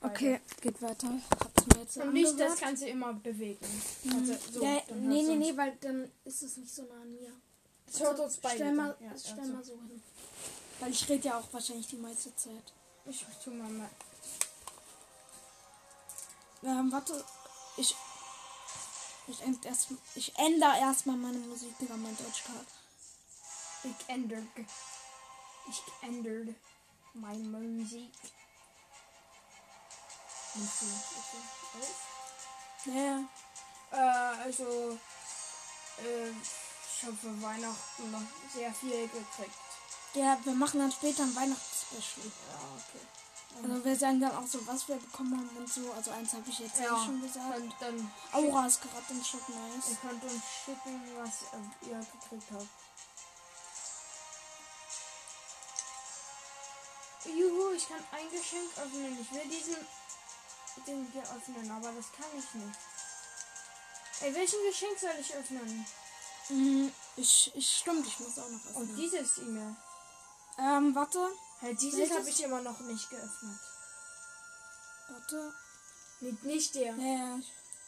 Okay, geht weiter. Und nicht das. Ganze immer bewegen. Mhm. Also so. ja, nee, nee, nee, weil dann ist es nicht so nah an mir. Es hört uns beide. stell mal. Ja, stell also. mal so hin. Weil ich rede ja auch wahrscheinlich die meiste Zeit. Ich tu mal mal. Ähm, warte. Ich. Ich, end erst, ich ändere erstmal meine Musik, Digga, mein Deutschcard. Ich ändert. Ich ändert meine Musik. Ja. Äh, also, äh, ich habe für Weihnachten noch sehr viel gekriegt. Ja, wir machen dann später ein Weihnachtsspecial. Ja, okay. Also wir sagen dann auch so, was wir bekommen haben und so. Also eins habe ich jetzt Ja, schon gesagt. Und dann Aura ist gerade im Shop nice. ihr könnt uns schicken, was äh, ihr gekriegt habt. Juhu, ich kann ein Geschenk öffnen. Ich will diesen den hier öffnen, aber das kann ich nicht. Ey, welchen Geschenk soll ich öffnen? Mhm, ich, ich stimmt, ich muss auch noch Und öffnen. dieses E-Mail. Ähm, warte. Halt, dieses habe ich immer noch nicht geöffnet. Warte. Nicht, nicht der. Ja,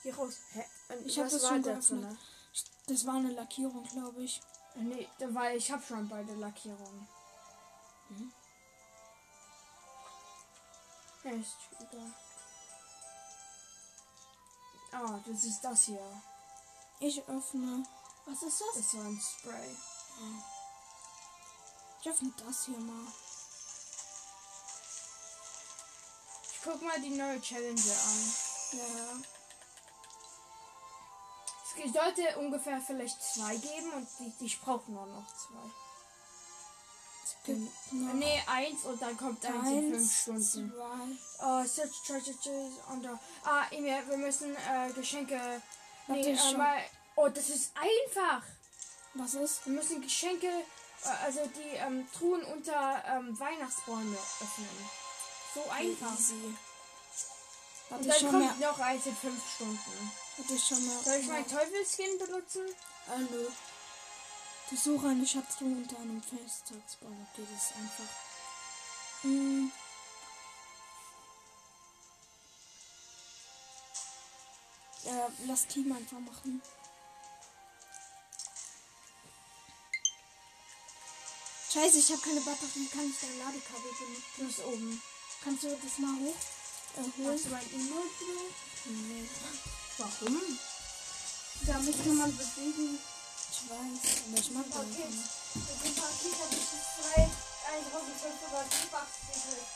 Hier raus. Hä? Und Ich hab was das schon dazu, geöffnet. Das war eine Lackierung, glaube ich. Nee, da war ich habe schon beide Lackierungen. Mhm. Ja, ist egal. Ah, das ist das hier. Ich öffne. Was ist das? Das ist so ein Spray. Ich öffne das hier mal. Ich guck mal die neue Challenge an. Ja. Es sollte ungefähr vielleicht zwei geben und die, die brauchen nur noch zwei. Nee, eins und dann kommt eins in fünf Stunden. zwei. Oh, Search Treasures under. Ah, Emil, wir müssen äh, Geschenke. Warte, Nee, äh, mal. Oh, das ist einfach. Was ist? Wir müssen Geschenke, äh, also die ähm, Truhen unter ähm, Weihnachtsbäume öffnen. So einfach. Easy. Warte, Und dann kommt noch eins in fünf Stunden. Warte, schau mir. Soll ich meinen Teufelskin benutzen? Hallo. Du suche eine Schatztruhe unter einem Festtagsbaum. Okay, das ist einfach. Hm. Äh, lass Team einfach machen. Scheiße, ich habe keine Batterie. Kann ich dein Ladekabel benutzen? Das ist oben. Kannst du das mal hoch? Äh, holen? Hast du mein E-Mail Nee. Warum? Damit kann man bewegen. Ich weiß, aber ich mag das. Mit dem Paket habe ich jetzt zwei 1500 V-Bucks gekriegt.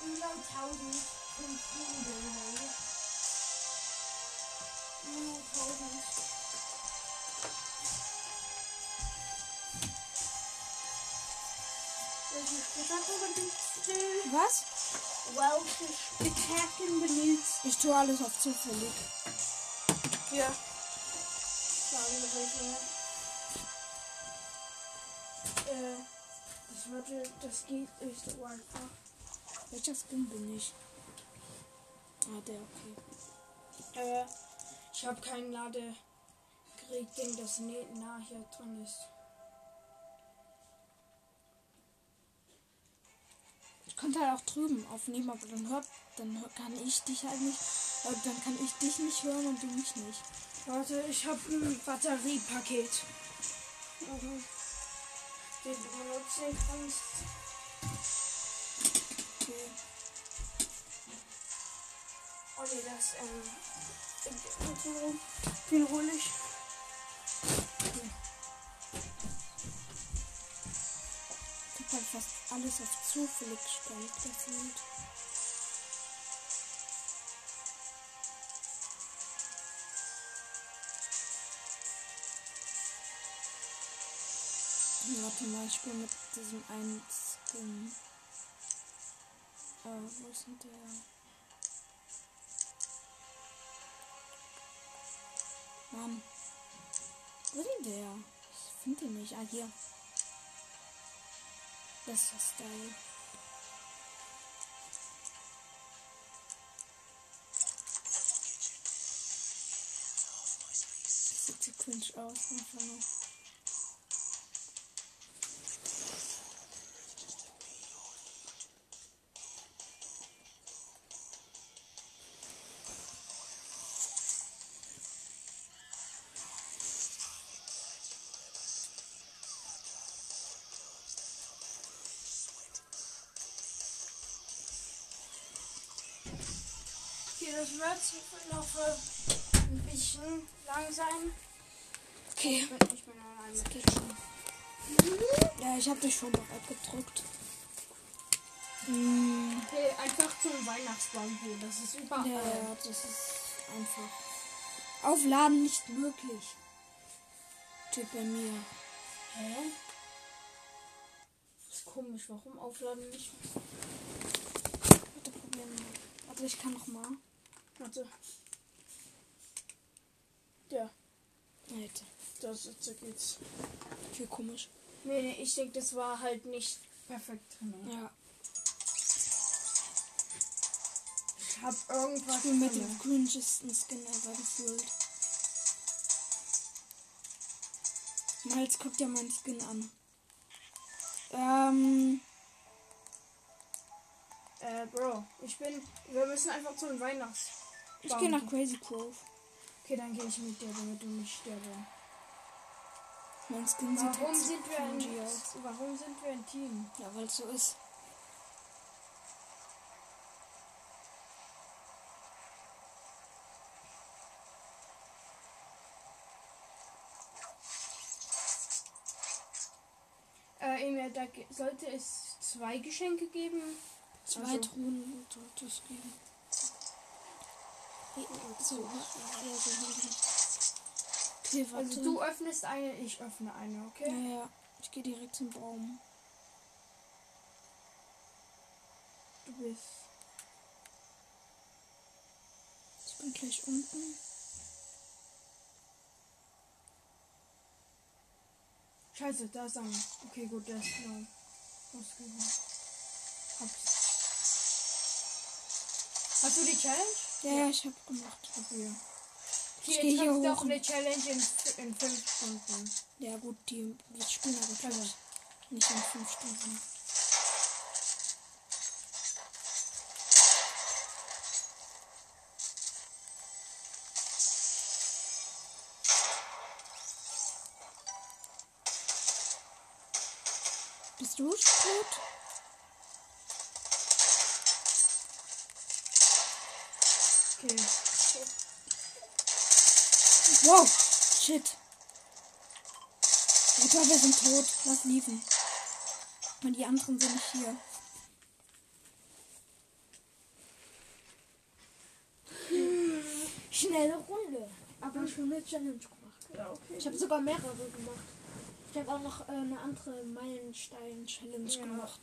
Über 1500. Über 1000. Was? Welche Spitzhacken benutzt Ich tue alles auf zufällig. Ja. Äh, das würde, das geht nicht so einfach. Welcher Skin bin ich? Ah, der, okay. Äh, ich habe kein Ladegerät, Ding, das nah hier drin ist. Ich könnte halt auch drüben aufnehmen, aber dann hört, dann kann ich dich halt nicht, dann kann ich dich nicht hören und du mich nicht. Warte, ich habe ein Batteriepaket. Mhm. Den du benutzen kannst. Okay. Oh ne, das, ähm, den hole. Ich alles auf zufällig gefühlt. Ja, Warte mal, ich spiele mit diesem einen Skin. Äh, wo ist denn der? Mann. Wo ist denn der? Ich finde ihn nicht. Ah, hier. Das ist. Das sieht so cringe aus, einfach nur. Wird noch äh, ein bisschen lang sein. Okay. Ich bin, ich bin alleine. Geht schon. Ja, ich habe dich schon bereit gedrückt. Hm, Okay, einfach zum Weihnachtsbaum gehen. Das ist überall. ja, ja, das ist einfach. Aufladen nicht möglich. Steht bei mir. Hä? Das ist komisch. Warum aufladen nicht? Warte, probieren wir. Warte, ich kann noch mal. Warte. Ja, Alter, das ist geht's. viel komisch. Nee, nee, ich denke, das war halt nicht perfekt drin. Ja, Ich hab irgendwas ich mit dem cringesten Skin ever gefühlt. Miles, guck dir meinen Skin an. Ähm, Äh, Bro, ich bin. Wir müssen einfach zum Weihnachts. Ich gehe nach Crazy Grove. Okay, dann gehe ich mit dir, damit du nicht stirbst. Mein Skin sieht Warum halt so sind wir ein aus. Warum sind wir ein Team? Ja, weil es so ist. Äh, Emil, da sollte es zwei Geschenke geben. Zwei Also- Truhen sollte es geben. Warte. Also du öffnest eine, ich öffne eine, okay? Ja, ja. Ich gehe direkt zum Baum. Du bist. Ich bin gleich unten. Scheiße, da ist einer. Okay, gut, der ist blau. Ausgegangen. Hab's. Hast du die Challenge? Ja, ja, ich hab gemacht. Okay. Ich Hier, geh jetzt hier hast du auch hoch. eine Challenge in, in fünf Stunden. Ja, gut, die wir spielen aber Also. Nicht in fünf Stunden. Bist du tot? Okay. Wow! Shit! Alter, wir sind tot. Lass liefen. Und die anderen sind nicht hier. Schnelle Runde. Aber schon eine Challenge gemacht. Ja, okay. Ich habe sogar mehrere gemacht. Ich habe auch noch äh, eine andere Meilenstein-Challenge Ja. gemacht.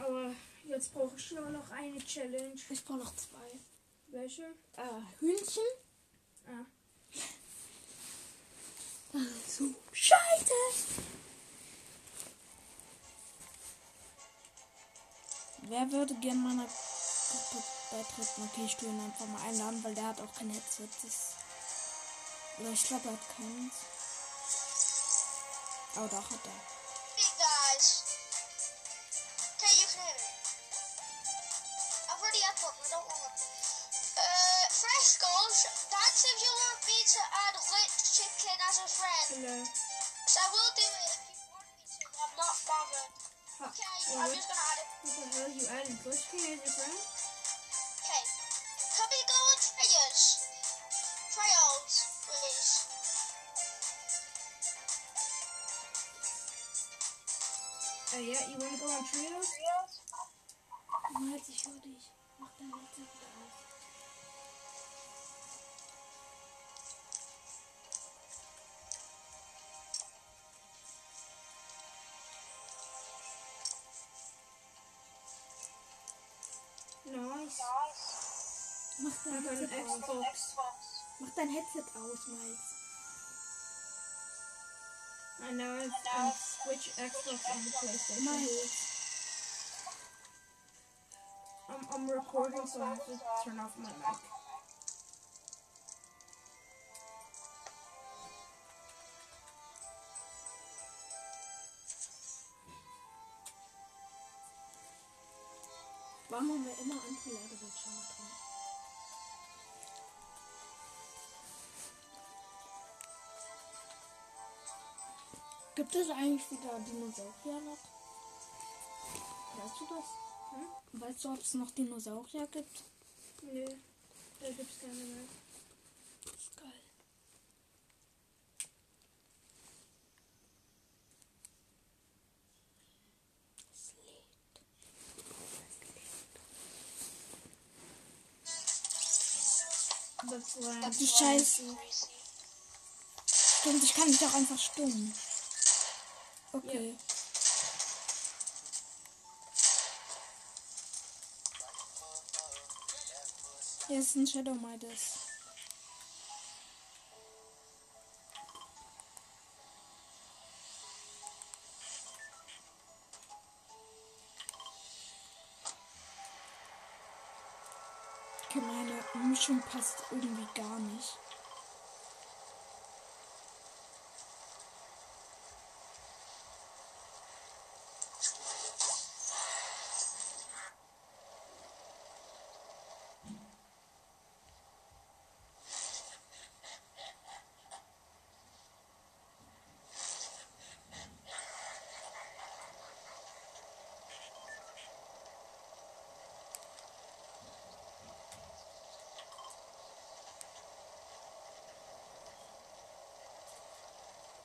Aber jetzt brauche ich nur noch eine Challenge. Ich brauche noch zwei. Welche? Äh, Hühnchen. Ah. So, Scheiße! Wer würde gerne meiner beitreten? Okay, ich tue ihn einfach mal einladen, weil der hat auch kein Headset. Das Oder ich glaube, er hat keins. Aber doch hat er. Fresh Goals, Dad said you want me to add lit chicken as a friend. Hello. So I will do it if you want me to. I'm not bothered. Ha, Okay, oh, I'm just gonna add it. what the hell? You added Glitch King as your friend? Okay. Can we go on trials? Trials, please. Uh, yeah, you wanna go on trios? Miles, ich höre dich. Mach dein Headset wieder aus. Mach dein Mach dein Headset aus. Xbox. Mach dein Headset aus, Miles. I know it's on Switch, Xbox, and the PlayStation. Miles. I'm, I'm recording, so I have to turn off my mic. Warum haben wir immer andere Ladebildschirme dran? Gibt es eigentlich wieder Dinosaurier noch? Weißt du das? Hm? Weißt du, ob es noch Dinosaurier gibt? Nee. Da gibt's keine mehr. Geil. Das war That's Die why Scheiße. I'm crazy. Stimmt, ich kann dich auch einfach stummen. Okay. Hier ist ein Shadow Midas. Okay, meine Mischung passt irgendwie gar nicht.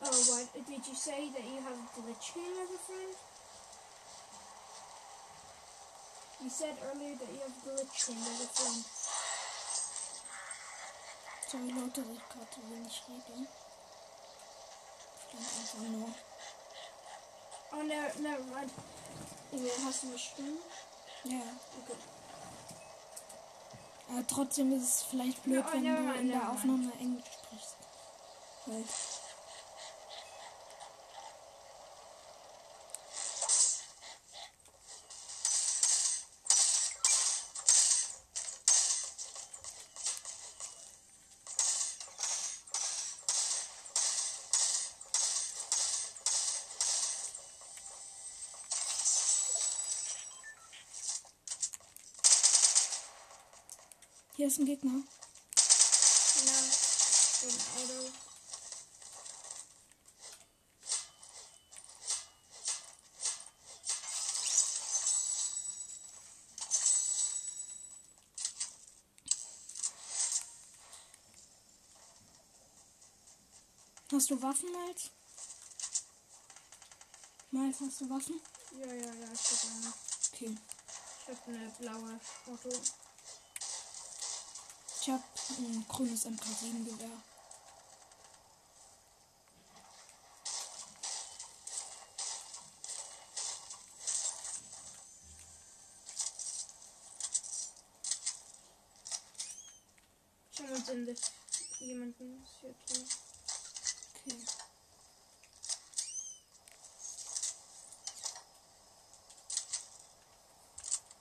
Oh, what? Did you say that you have Glitch King as a friend? You said earlier that you have Glitch King as a friend. Sorry Leute, dass ich gerade so wenig rede. Stand einfach nur. Oh, no, never mind. Emil, hast du mich stimmen? Ja. Okay. Aber trotzdem ist es vielleicht blöd, Ja, wenn never du in der never Aufnahme Englisch sprichst. Weil ist ein Gegner. Ja. Ein Auto. Hast du Waffen, Miles? Miles, hast du Waffen? Ja, ja, ja, ich hab eine. Okay. Ich hab eine blaue Auto. Ich hab ein grünes MK7-Gewehr. Schau mal, sind das jemanden hier drin. Okay.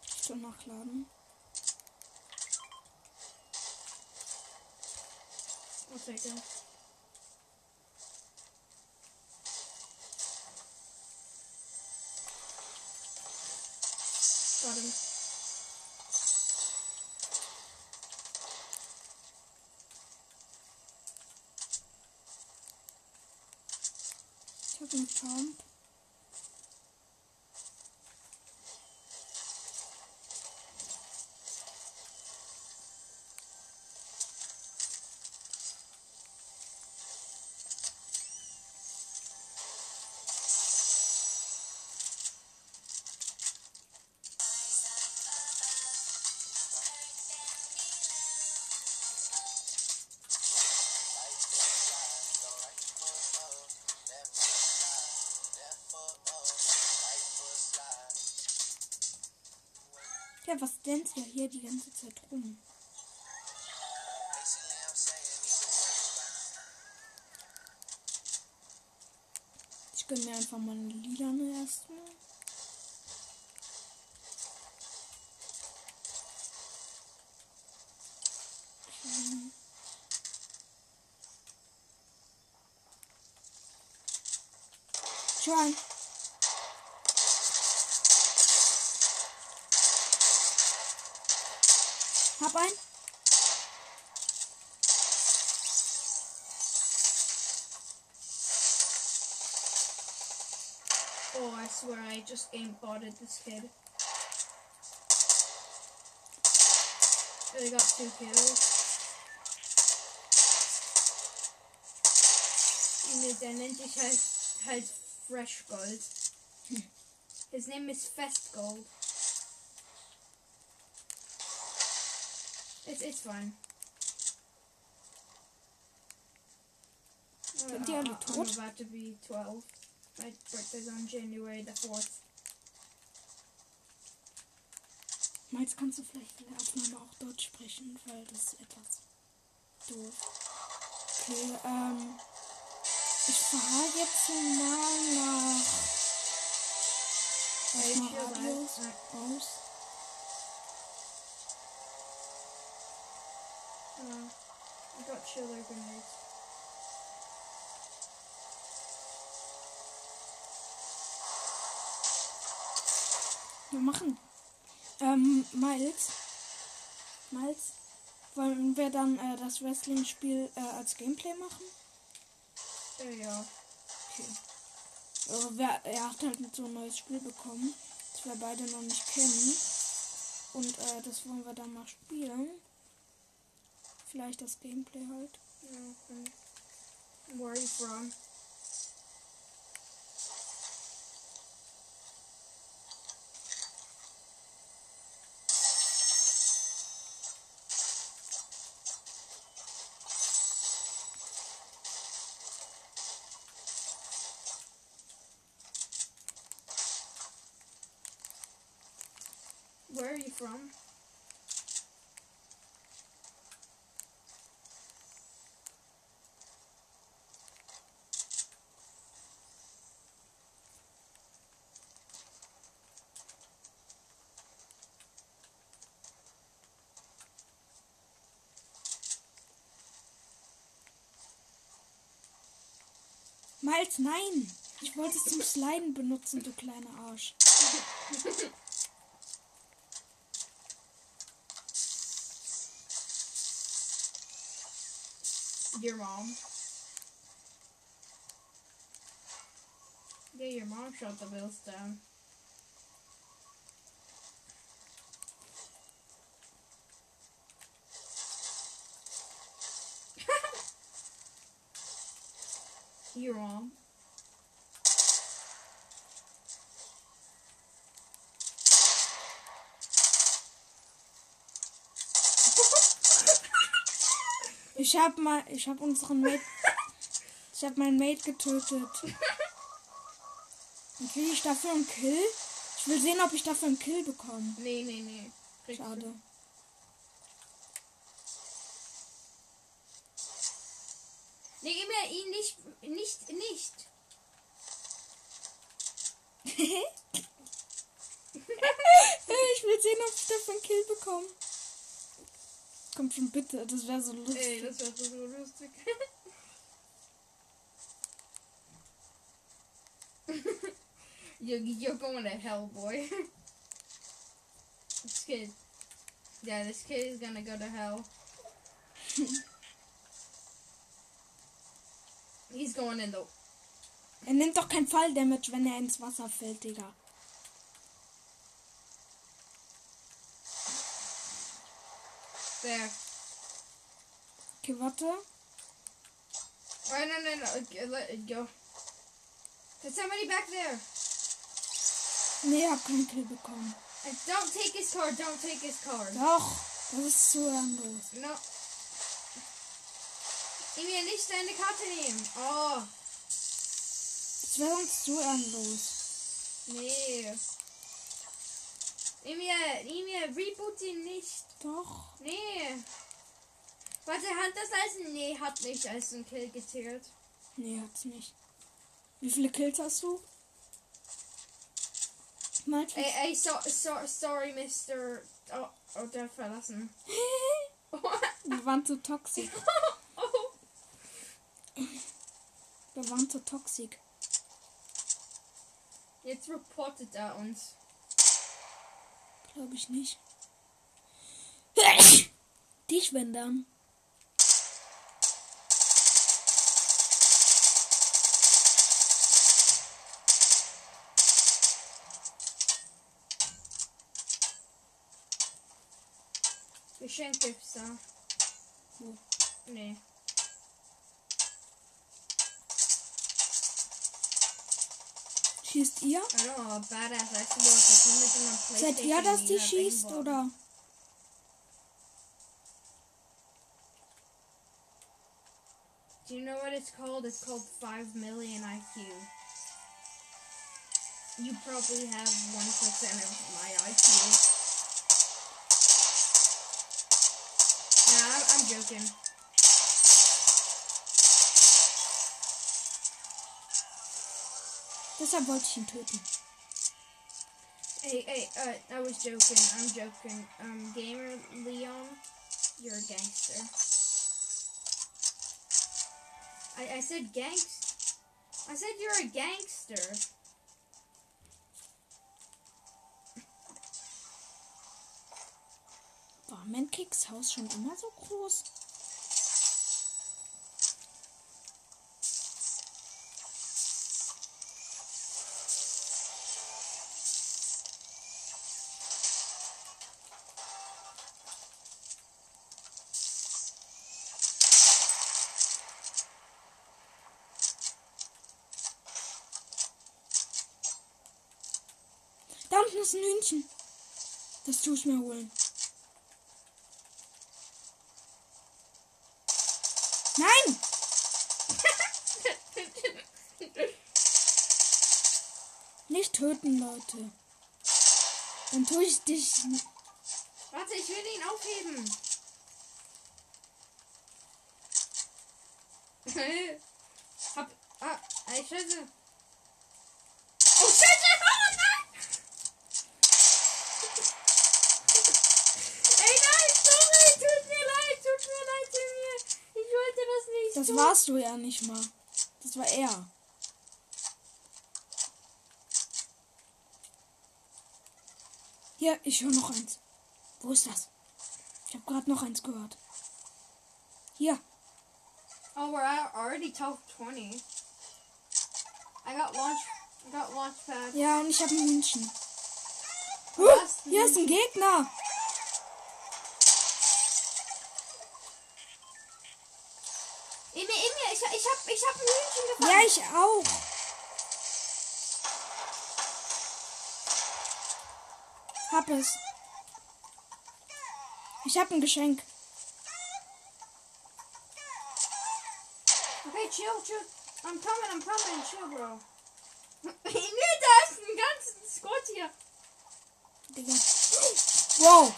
Ich soll nachladen. I'll take it. Got him. Ja, was denkt ihr hier die ganze Zeit rum? Ich gönne mir einfach mal eine lilane erstmal. Swear I just game botted this kid. I got two kills. Der nennt sich halt, halt Fresh Gold. His name is Fest Gold. It's, it's fine. Sind die alle tot? I'm about to be 12. My birthday's on January the 4th. Meins kannst du vielleicht in der Aufnahme auch Deutsch sprechen, weil das ist etwas doof. Okay, ähm. Ich fahre jetzt mal nach. Radios out. aus. Uh, I got chiller grenades. Wir machen. Ähm, Miles. Miles. Wollen wir dann äh, das Wrestling-Spiel äh, als Gameplay machen? You go. Okay. Also wer, er hat halt so ein neues Spiel bekommen, das wir beide noch nicht kennen. Und äh, das wollen wir dann mal spielen. Vielleicht das Gameplay halt. Okay. Where are you from? Miles, nein! Ich wollte es zum Sliden benutzen, du kleiner Arsch. Your mom. Yeah, your mom shut the bills down. Mom. Ich hab mal, ich hab unseren Mate, ich hab meinen Mate getötet. Und kriege ich dafür einen Kill? Ich will sehen, ob ich dafür einen Kill bekomme. Nee, nee, nee. Kriegst du. Schade. Nee, immer ihn nicht, nicht, nicht. ich will sehen, ob ich dafür einen Kill bekomme. Komm schon bitte, das wäre so lustig. Ey, das wäre so lustig. you're, you're going to hell, boy. this kid. Yeah, this kid is gonna go to hell. He's going in the. Er nimmt doch kein Fall-Damage, wenn er ins Wasser fällt, Digga. There. Okay, warte. Oh, no, no, no. okay, Let it go. There's somebody back there. Nee, hab keinen Kill bekommen. Uh, Don't take his card. Don't take his card. Doch, das ist zu ehrenlos. No. Emil, nicht deine Karte nehmen. Oh, Das wäre sonst zu ehrenlos. nee. Emil, Emil, reboot ihn nicht. Doch. Nee. Warte, hat das als Nee, hat nicht als ein Kill gezählt. Nee, hat's nicht. Wie viele Kills hast du? Ey, ey, so, so, sorry, Mr. Oh, oh, der verlassen. Wir waren zu toxisch. Wir waren zu toxisch. Jetzt reportet er uns. Glaube ich nicht. Dich, wenn dann. Geschenk gibt's da. Wo? Nee. Somebody's on PlayStation, Seid ihr, dass die schießt oder? Do you know what it's called? It's called 5 million IQ. You probably have 1% of my IQ. Nah, I'm, I'm joking. Deshalb wollte ich ihn töten. Hey, hey, uh, I was joking. I'm joking. Um, Gamer Leon, you're a gangster. I, I said gangster. I said you're a gangster. War mein Kekshaus schon immer so groß? Ich mir holen. Nein! Nicht töten, Leute. Dann tue ich dich. Warte, ich will ihn aufheben. Hab. Ah, ey, Scheiße. Warst du ja nicht mal. Das war er. Hier, ich höre noch eins. Wo ist das? Ich habe gerade noch eins gehört. Hier. Oh, we're already top 20. I got launch. I got launch pad. Ja, und ich habe ein Hühnchen. Huh, hier ist ein Gegner. Ich auch. Hab es. Ich habe ein Geschenk. Okay, chill, chill. I'm coming, I'm coming. Chill, bro. Emil, da ist ein ganzen Squad hier. Digga. Wow.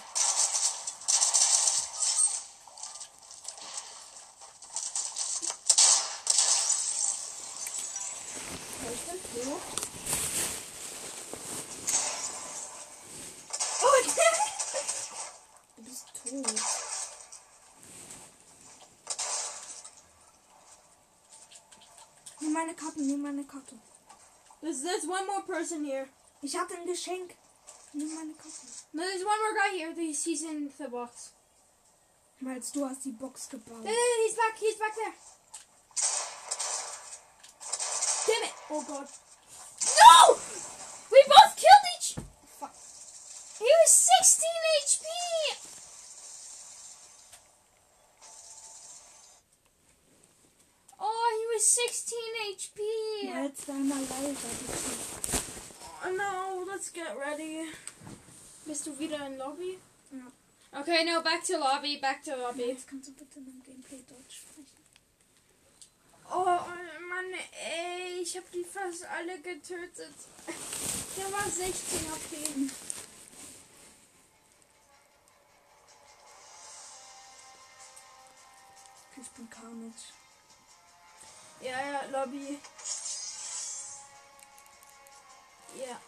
Nimm meine nimm meine Karte. there's, there's one more person here. Ich hatte ein Geschenk. Nimm meine Karte. No, there's one more guy here. He's, he's in the box. Weil du hast die Box gebaut. There, there, he's back. He's back there. Damn it. Oh, God. No! We both killed each... Fuck. He was 16 HP! 16 HP! Jetzt einmal leiser. Oh no, let's get ready. Bist du wieder in Lobby? Ja. Okay, no, back to Lobby, back to Lobby. Jetzt kannst du bitte im Gameplay Deutsch sprechen. Oh Mann, ey, ich hab die fast alle getötet. Der war 16 HP. Ich bin Carnage. Ja, ja, Lobby. Ja.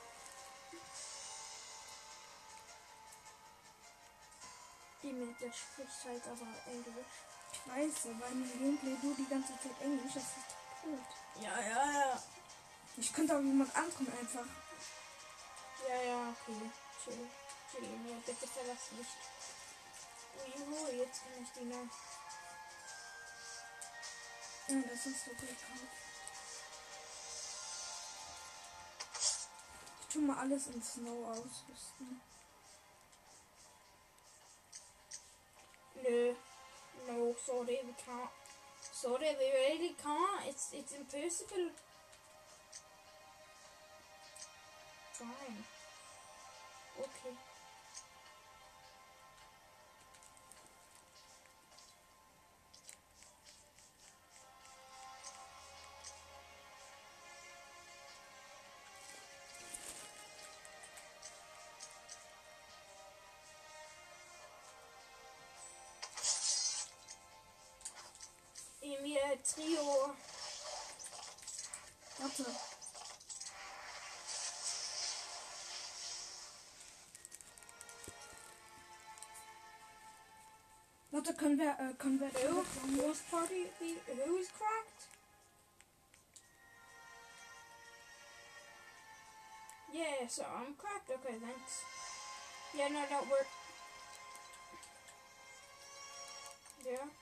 Emil, der spricht halt aber Englisch. Ich weiß, aber in dem Gameplay du die ganze Zeit Englisch, das ist blöd. Ja, ja, ja. Ich könnte auch jemand anderen einfach. Ja, ja, okay. Chill. Chill, bitte verlass nicht. Juhu, jetzt kann ich die noch. Ja, das ist so gut. Ich tu mal alles in Snow ausrüsten. No. No, sorry, we can't. Sorry, we really can't. It's it's impossible. Fine. Emil Trio. Warte. Warte, können wir, äh, können wir, Who? Whose party? the- Who's cracked? Yeah, so I'm cracked. Okay, thanks. Yeah, no, no, we're. Yeah.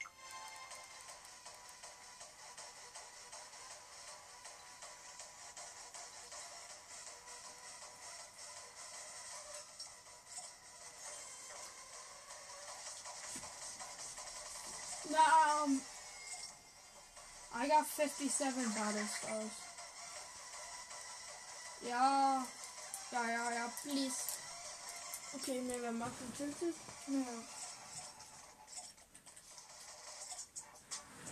57 war das aus. Ja. Ja, ja, ja, please. Okay, ne, wir machen Tilted. Ja.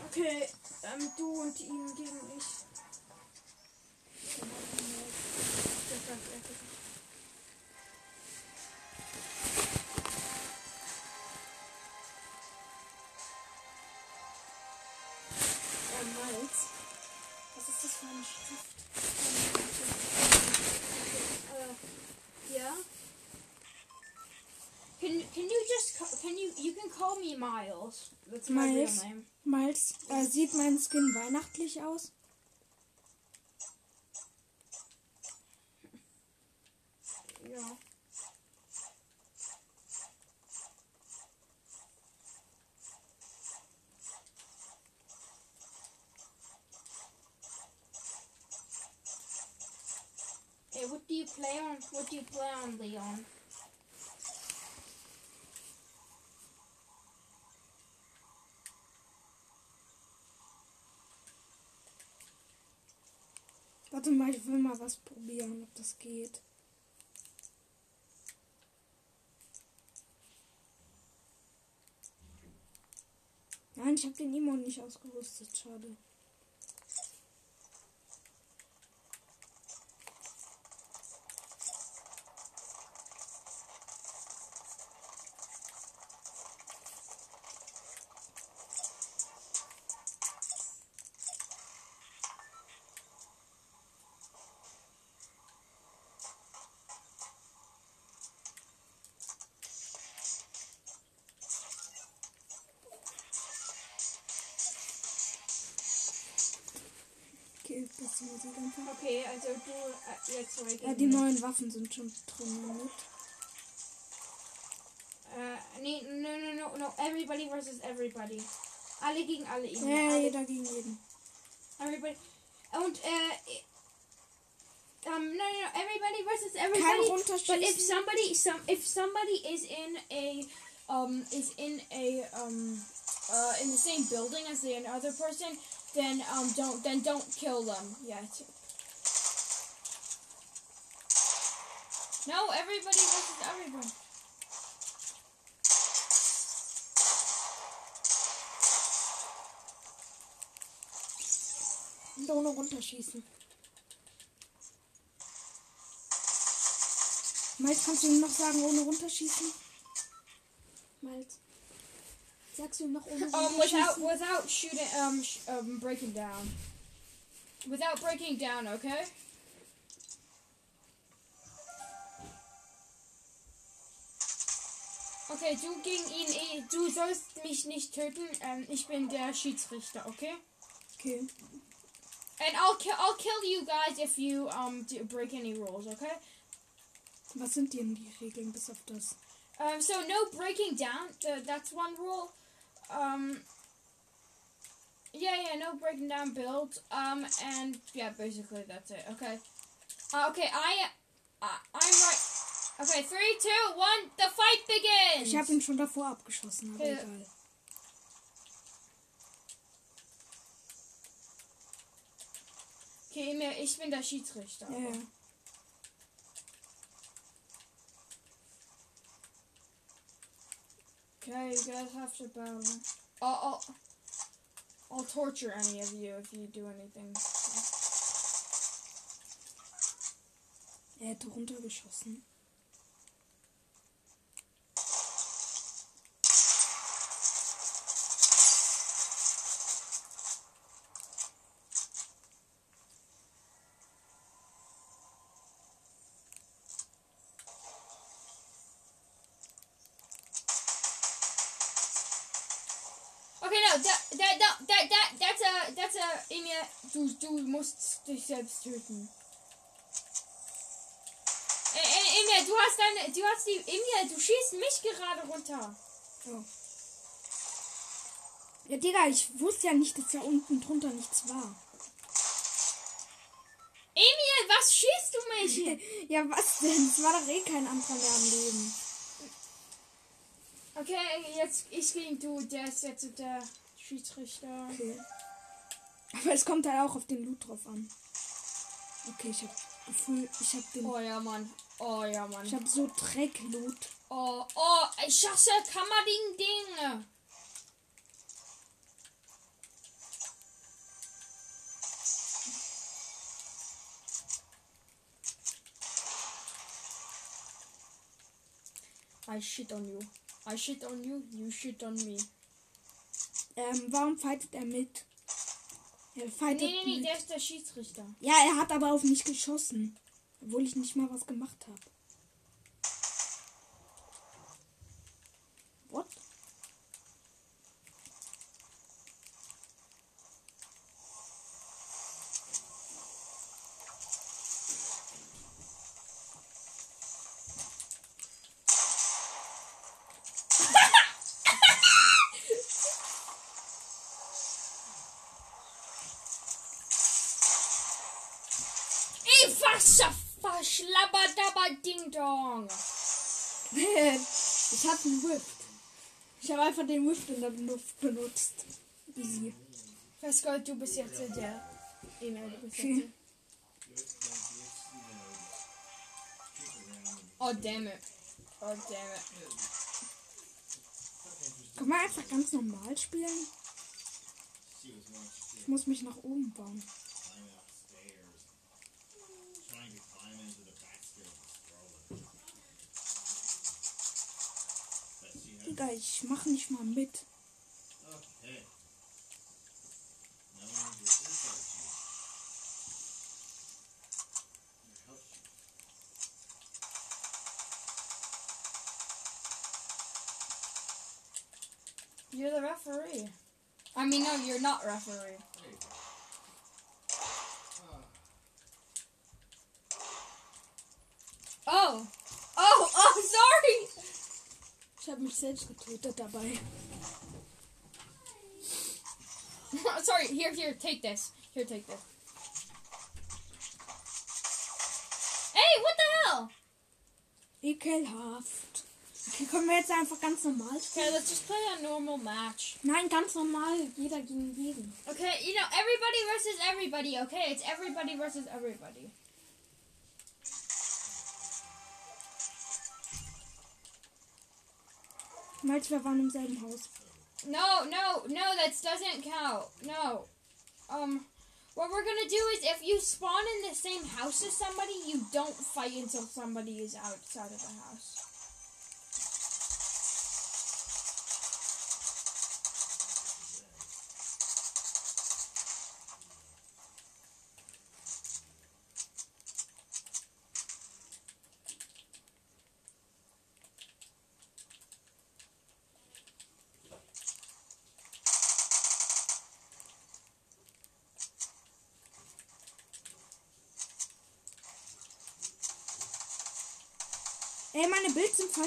Okay, ähm, du und ihn gegen ich. Miles? That's my Miles? name. Miles, äh, sieht mein Skin weihnachtlich aus? Ja. Hey, what do you play on? What do you play on, Leon? Warte mal, ich will mal was probieren, ob das geht. Nein, ich habe den Emo nicht ausgerüstet, schade. Ja, die neuen Waffen sind schon drin mit. Äh, nee, no, no, no, no. Everybody versus everybody. Alle gegen alle. eben. Ja, alle. jeder gegen jeden. Everybody. Und äh. Um, no, no, no, everybody versus Kein everybody. But if somebody, some, if somebody is in a, um, is in a, um, uh, in the same building as the other person, then um, don't, then don't kill them yet. No, everybody versus everybody. Und ohne runterschießen. Miles, kannst du ihm noch sagen, ohne runterschießen? Miles. Sagst du ihm noch ohne Um, without, without shooting, um, sh- um, breaking down. Without breaking down, okay? Okay, du gegen ihn, eh, du sollst mich nicht töten. Ähm, ich bin der Schiedsrichter, okay? Okay. And I'll kill, I'll kill you guys if you um break any rules, okay? Was sind denn die Regeln bis auf das? Um, so no breaking down. Uh, that's one rule. Um. Yeah, yeah, no breaking down builds. Um, and yeah, basically that's it. Okay. Uh, okay, I, uh, I'm right. Okay, 3, 2, 1, the fight begins! Ich habe ihn schon davor abgeschossen, aber ja. egal. Okay, ich bin der Schiedsrichter. Ja. Okay, you guys have to battle. I'll, I'll, I'll torture any of you if you do anything. Er hätte runtergeschossen. Selbst töten. Äh, äh, Emil, du hast deine, du hast die, Emil, du schießt mich gerade runter. Ja, Digga, ich wusste ja nicht, dass da unten drunter nichts war. Emil, was schießt du mich? ja, was denn? Es war doch eh kein anderer mehr am Leben. Okay, jetzt ich gegen du, der ist jetzt der Schiedsrichter. Okay. Aber es kommt halt auch auf den Loot drauf an. Okay, ich hab Gefühl, ich hab den. Oh ja, Mann. Oh ja, Ich Mann. hab so Dreckloot. Oh, oh, ich hasse Kammerding-Ding. I shit on you. I shit on you, you shit on me. Ähm, warum fightet er mit? Er Nee, fightet nee, nee, der ist der Schiedsrichter. Ja, er hat aber auf mich geschossen. Obwohl ich nicht mal was gemacht habe. What? Ey, Wasser, verschlabberdabber Ding Dong. ich hab einen Whip. Ich habe einfach den Whip in der Luft benutzt. Easy. Festgold, du bist jetzt der. Emil. Oh, damn it. Oh, damn it. Kann man einfach ganz normal spielen? Ich muss mich nach oben bauen. Digga, ich mach nicht mal mit. You're the referee. I mean, no, you're not referee. Oh. Oh, oh, sorry. Ich habe mich selbst getötet dabei. sorry, here, here, take this. Here, take this. Hey, what the hell? Ekelhaft. Okay, können wir jetzt einfach ganz normal Okay, let's just play a normal match. Nein, ganz normal. Jeder gegen jeden. Okay, you know, everybody versus everybody, okay? It's everybody versus everybody. Meinst wir waren im selben Haus? No, no, no, that doesn't count. No. Um, what we're gonna do is if you spawn in the same house as somebody, you don't fight until somebody is outside of the house.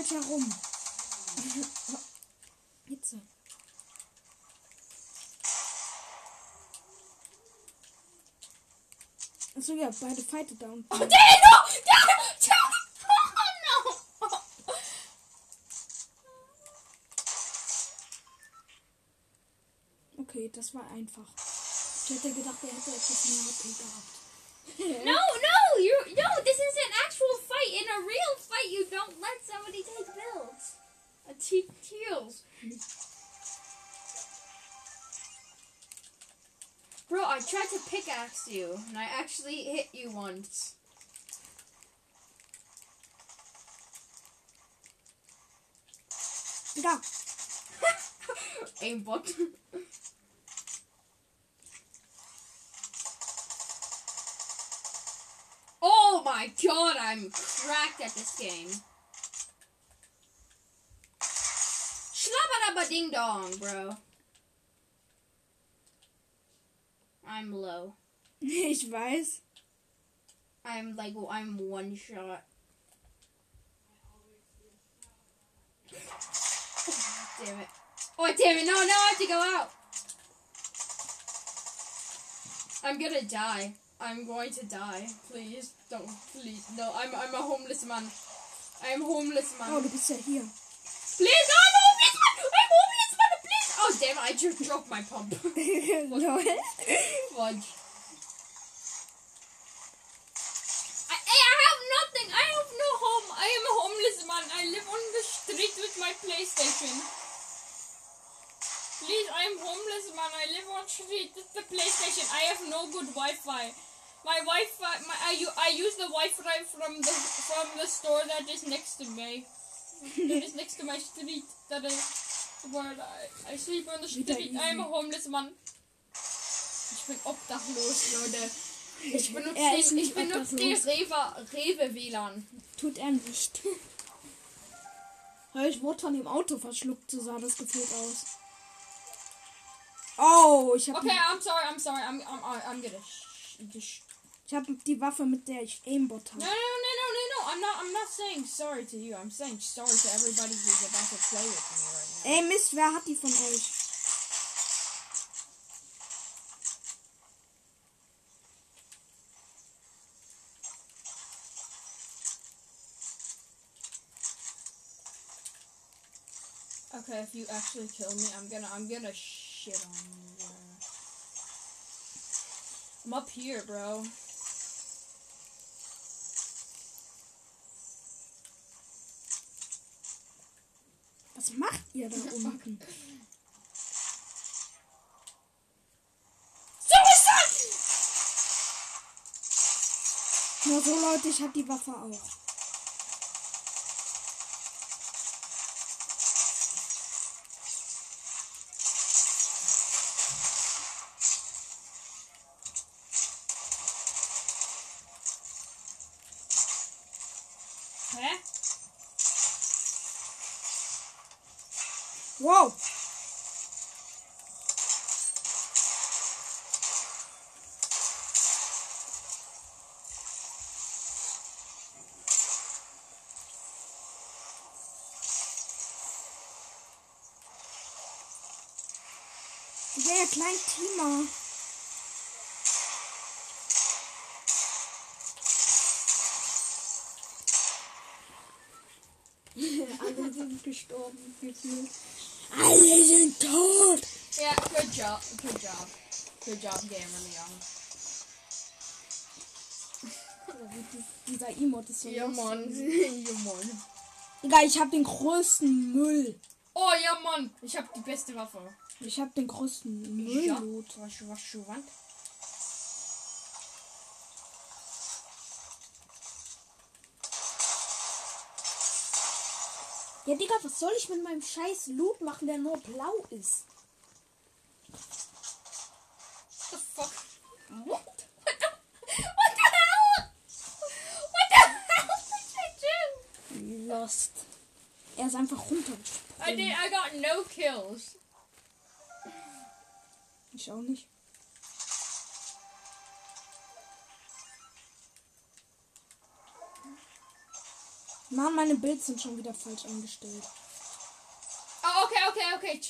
Falsch herum. Hitze. Achso, ja, beide fighten da unten. Oh, no! No! Oh, no! Okay, das war einfach. Ich hätte gedacht, er hätte etwas mehr HP gehabt. No, no, you real fight, you don't let somebody take builds. A t- heals. Bro, I tried to pickaxe you, and I actually hit you once. Da. Aimbot. god, I'm cracked at this game. Shlabadaba ding dong, bro. I'm low. Ich weiß. I'm like, I'm one shot. damn it. Oh, damn it. No, no, I have to go out. I'm gonna die. I'm going to die. Please. Don't. Please. No, I'm, I'm a homeless man. I'm homeless man. Oh, ja hier. Please, I'm homeless man. I'm homeless man. Please. Oh, damn. I just dropped my pump. Lol. Fudge. I, I have nothing. I have no home. I am a homeless man. I live on the street with my PlayStation. Please, I am homeless man. I live on street with the PlayStation. I have no good Wi-Fi. My Wi-Fi, my I, I use the Wi-Fi from the from the store that is next to me. that is next to my street. That is where I, I sleep on the street. I am a homeless man. Ich bin obdachlos, Leute. Ich benutze Er ist nicht ich benutze obdachlos. Rewe, Rewe WLAN. Tut er nicht. Ich wurde von dem Auto verschluckt, so sah das gefühlt aus. Oh, ich habe Okay, I'm sorry, I'm sorry, I'm I'm I'm gonna. Sh- ich hab die Waffe, mit der ich Aimbot no, no, no, no, no, no. I'm not. I'm not saying sorry to you. I'm saying sorry to everybody who's about to play with me right now. Ey, Mist, wer hat die von euch? Okay, if you actually kill me, I'm gonna. I'm gonna shit on you. I'm up here, bro. Was macht ihr da unten? Suicide! Nur so Leute, ich hab die Waffe auch. Ja, Tima. Alle sind gestorben. gefühlt. Alle sind tot. Yeah. Good job. Good job. Good job, Gamer Leon. Dieser Emote ist so Ja. Mann. ja, Mann. Digga, ich hab den größten Müll. Oh, ja, Mann. Ich hab die beste Waffe. Ich hab den größten Ja. Müllloot. Was, was, was? Ja, Digga, was soll ich mit meinem scheiß Loot machen, der nur blau ist? the fuck? What? What the, what the hell? What the hell? Lost. Er ist einfach I did. I got no kills. Ich auch nicht. Mann, meine Builds sind schon wieder falsch eingestellt. Oh, okay, okay, okay.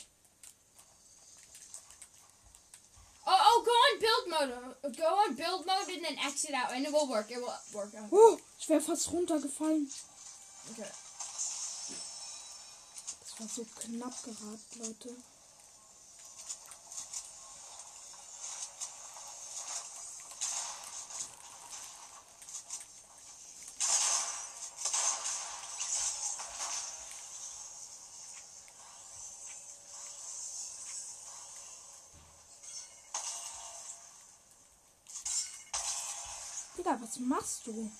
Oh, oh, go on build mode. Go on build mode and then exit out, and it will work. It will work out. Oh, ich wäre fast runtergefallen. Okay war so knapp geraten, Leute. Digga, was machst du?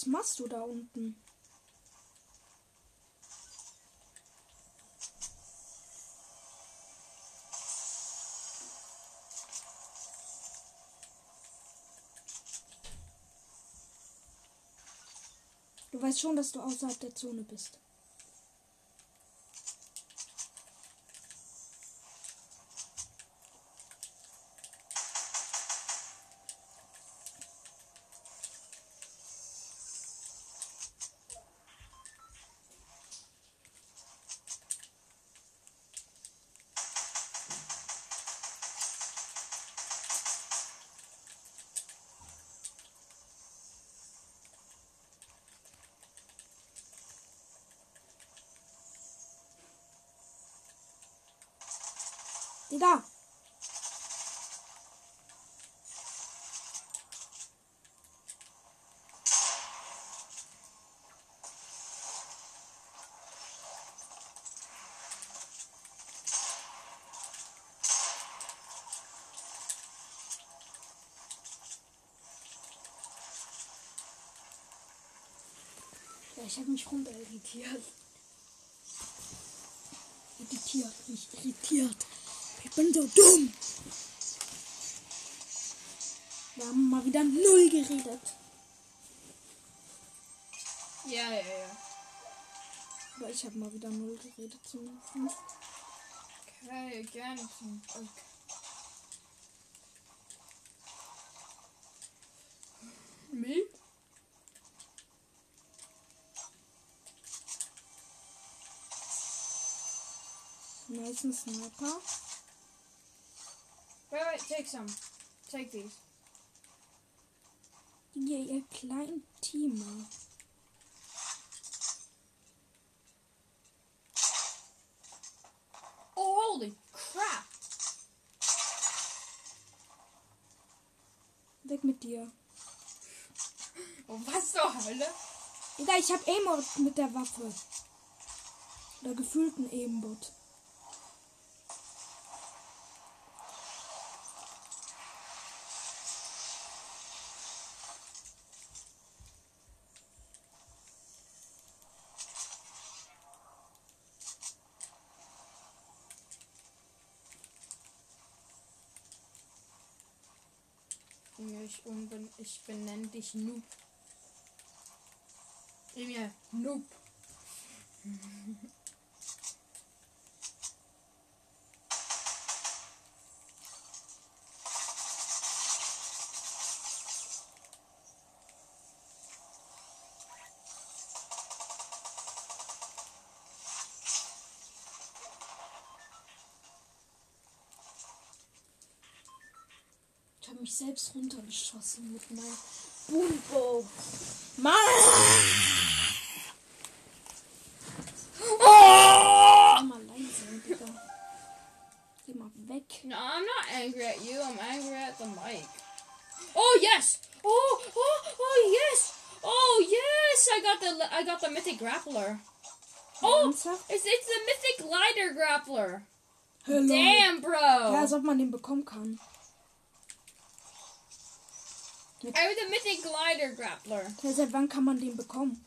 Was machst du da unten? Du weißt schon, dass du außerhalb der Zone bist. Ich habe mich runter irritiert. Irritiert, nicht irritiert. Ich bin so dumm. Wir haben mal wieder null geredet. Ja, ja, ja. Aber ich habe mal wieder null geredet zumindest. Okay, gerne. Okay. Me? Nice ein Sniper. Wait, wait, take some. Take these. Digga, ihr kleinen Teamer. Oh, holy crap! Weg mit dir. Oh, was zur Hölle? Digga, ich hab Aimbot mit der Waffe. Oder gefühlten Aimbot. Junge, Ich, umben ich benenne dich Noob. Emil, Noob. Selbst runtergeschossen mit meinem Boombo. Mann! Geh mal leise, Digga. Geh mal weg. No, I'm not angry at you. I'm angry at the mic. Oh yes! Oh, oh, oh yes! Oh yes! I got the I got the mythic grappler. Oh, it's it's the mythic glider grappler. Hello. Damn, bro! Ja, als ob man den bekommen kann. I have the mythic glider grappler. Ja, seit wann kann man den bekommen?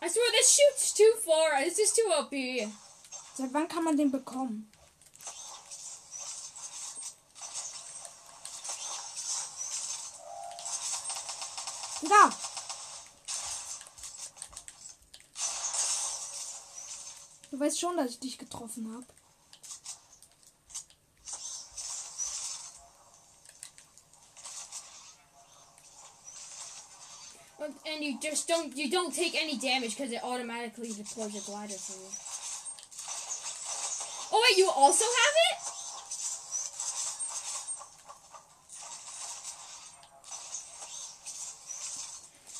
I swear this shoots too far. This is too OP. Seit wann kann man den bekommen? Digga! Du weißt schon, dass ich dich getroffen habe. And- you just don't you don't take any damage because it automatically deploys a glider for you. Oh wait, you also have it?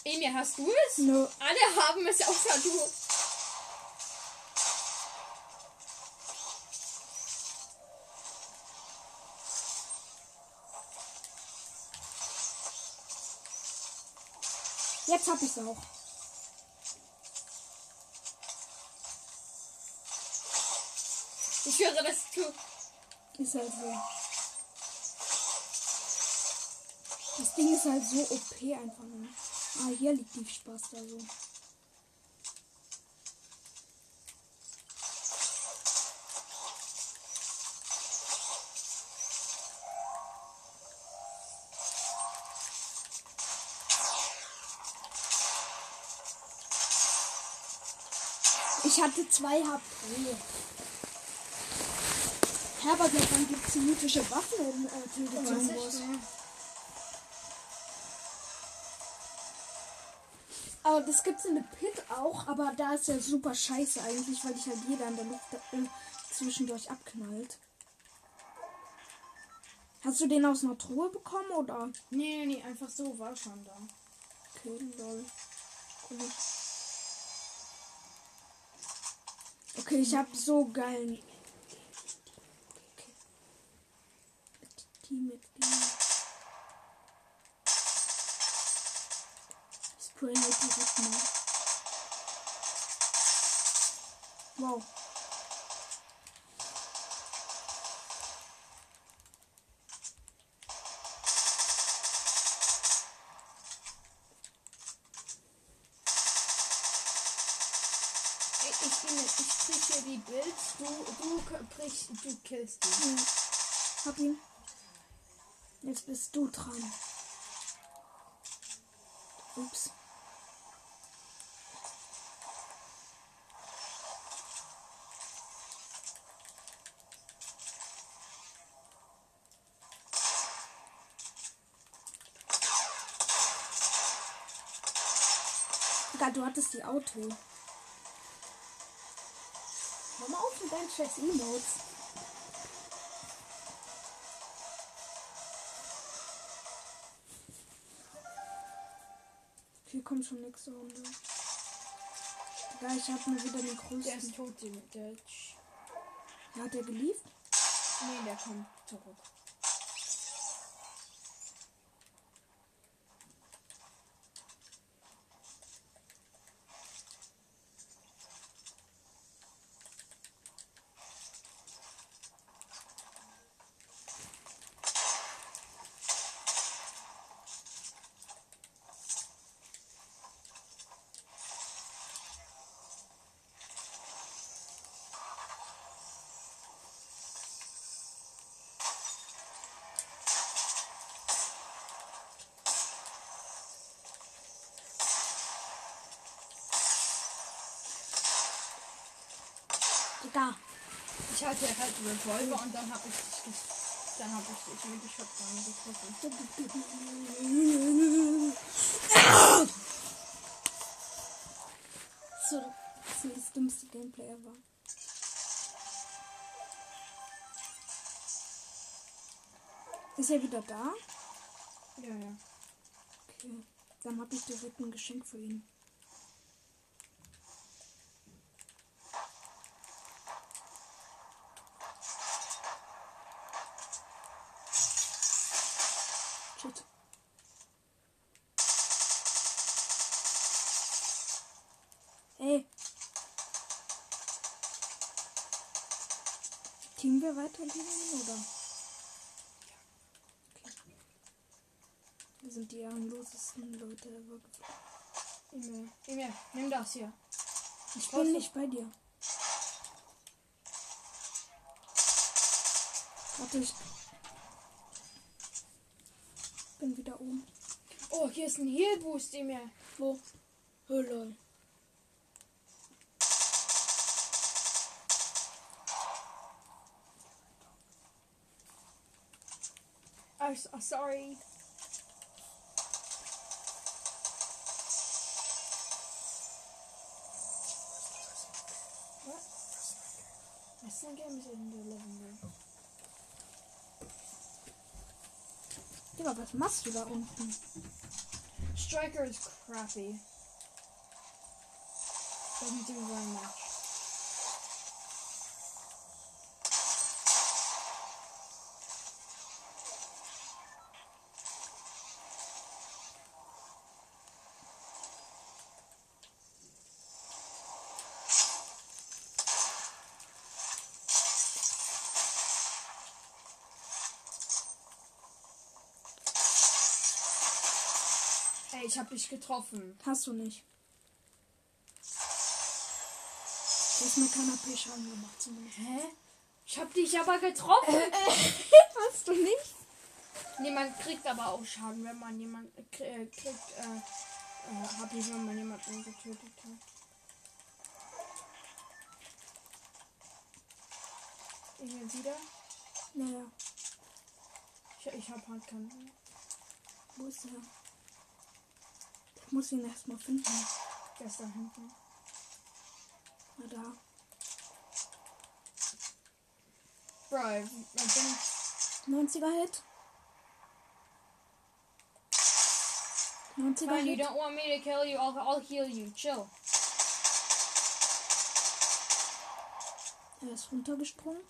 Emil, hast du es? Alle haben es außer du. Jetzt hab ich's auch. Ich höre das du. Ist halt so. Das Ding ist halt so OP einfach nur. Ah, hier liegt die Spaß da so. Hatte zwei HP. Herbert, seit wann gibt es mythische Waffen in äh, Wars? Aber das gibt's in der Pit auch, aber da ist ja super scheiße eigentlich, weil dich halt jeder in der Luft äh, zwischendurch abknallt. Hast du den aus einer Truhe bekommen oder? Nee, nee, nee, einfach so war schon da. Okay, lol. Cool. Okay, ich hab so geilen. Okay. Teammitglieder. Spray halt direkt mal. Wow. Kriegst, du killst die. Ja. Hab ihn. Jetzt bist du dran. Ups. Du hattest die Auto. Deinen scheiß Emotes. Hier kommt schon nächste Runde. Ja, ich hab mir wieder den Der größten. ist tot, der, der hat der geliefert? Nee, der kommt zurück. Digga. Ich hatte halt einen Revolver und dann hab ich dann hab ich dich mit der Shotgun getroffen. So, das ist das dümmste Gameplay ever. Ist er wieder da? Ja, ja. Okay. Dann habe ich direkt ein Geschenk für ihn. Leute ever. Emil, Emil, nimm das hier. Ich bin nicht bei dir. Warte, ich bin wieder oben. Oh, hier ist ein Heal Boost, Emil. Wo? Oh lol. I'm so, sorry. Wrestling game is in the living room. Digga, was machst du da unten? Striker is crappy. Doesn't do very much. Ich hab dich getroffen. Hast du nicht. Du hast mir kein AP-Schaden gemacht zumindest. Hä? Ich hab dich aber getroffen. Hast du nicht? Niemand kriegt aber auch Schaden, wenn man jemanden äh, kriegt, äh, äh, hab ich, wenn man jemanden getötet hat. Hier wieder. Naja, Ich, ich hab halt keinen. wo ist er? Muss ihn erstmal finden. Der ist da hinten. Na da. Bro, bin 90er Hit. 90er fine. You Hit. don't want me to kill you. I'll, I'll heal you. Chill. Er ist runtergesprungen.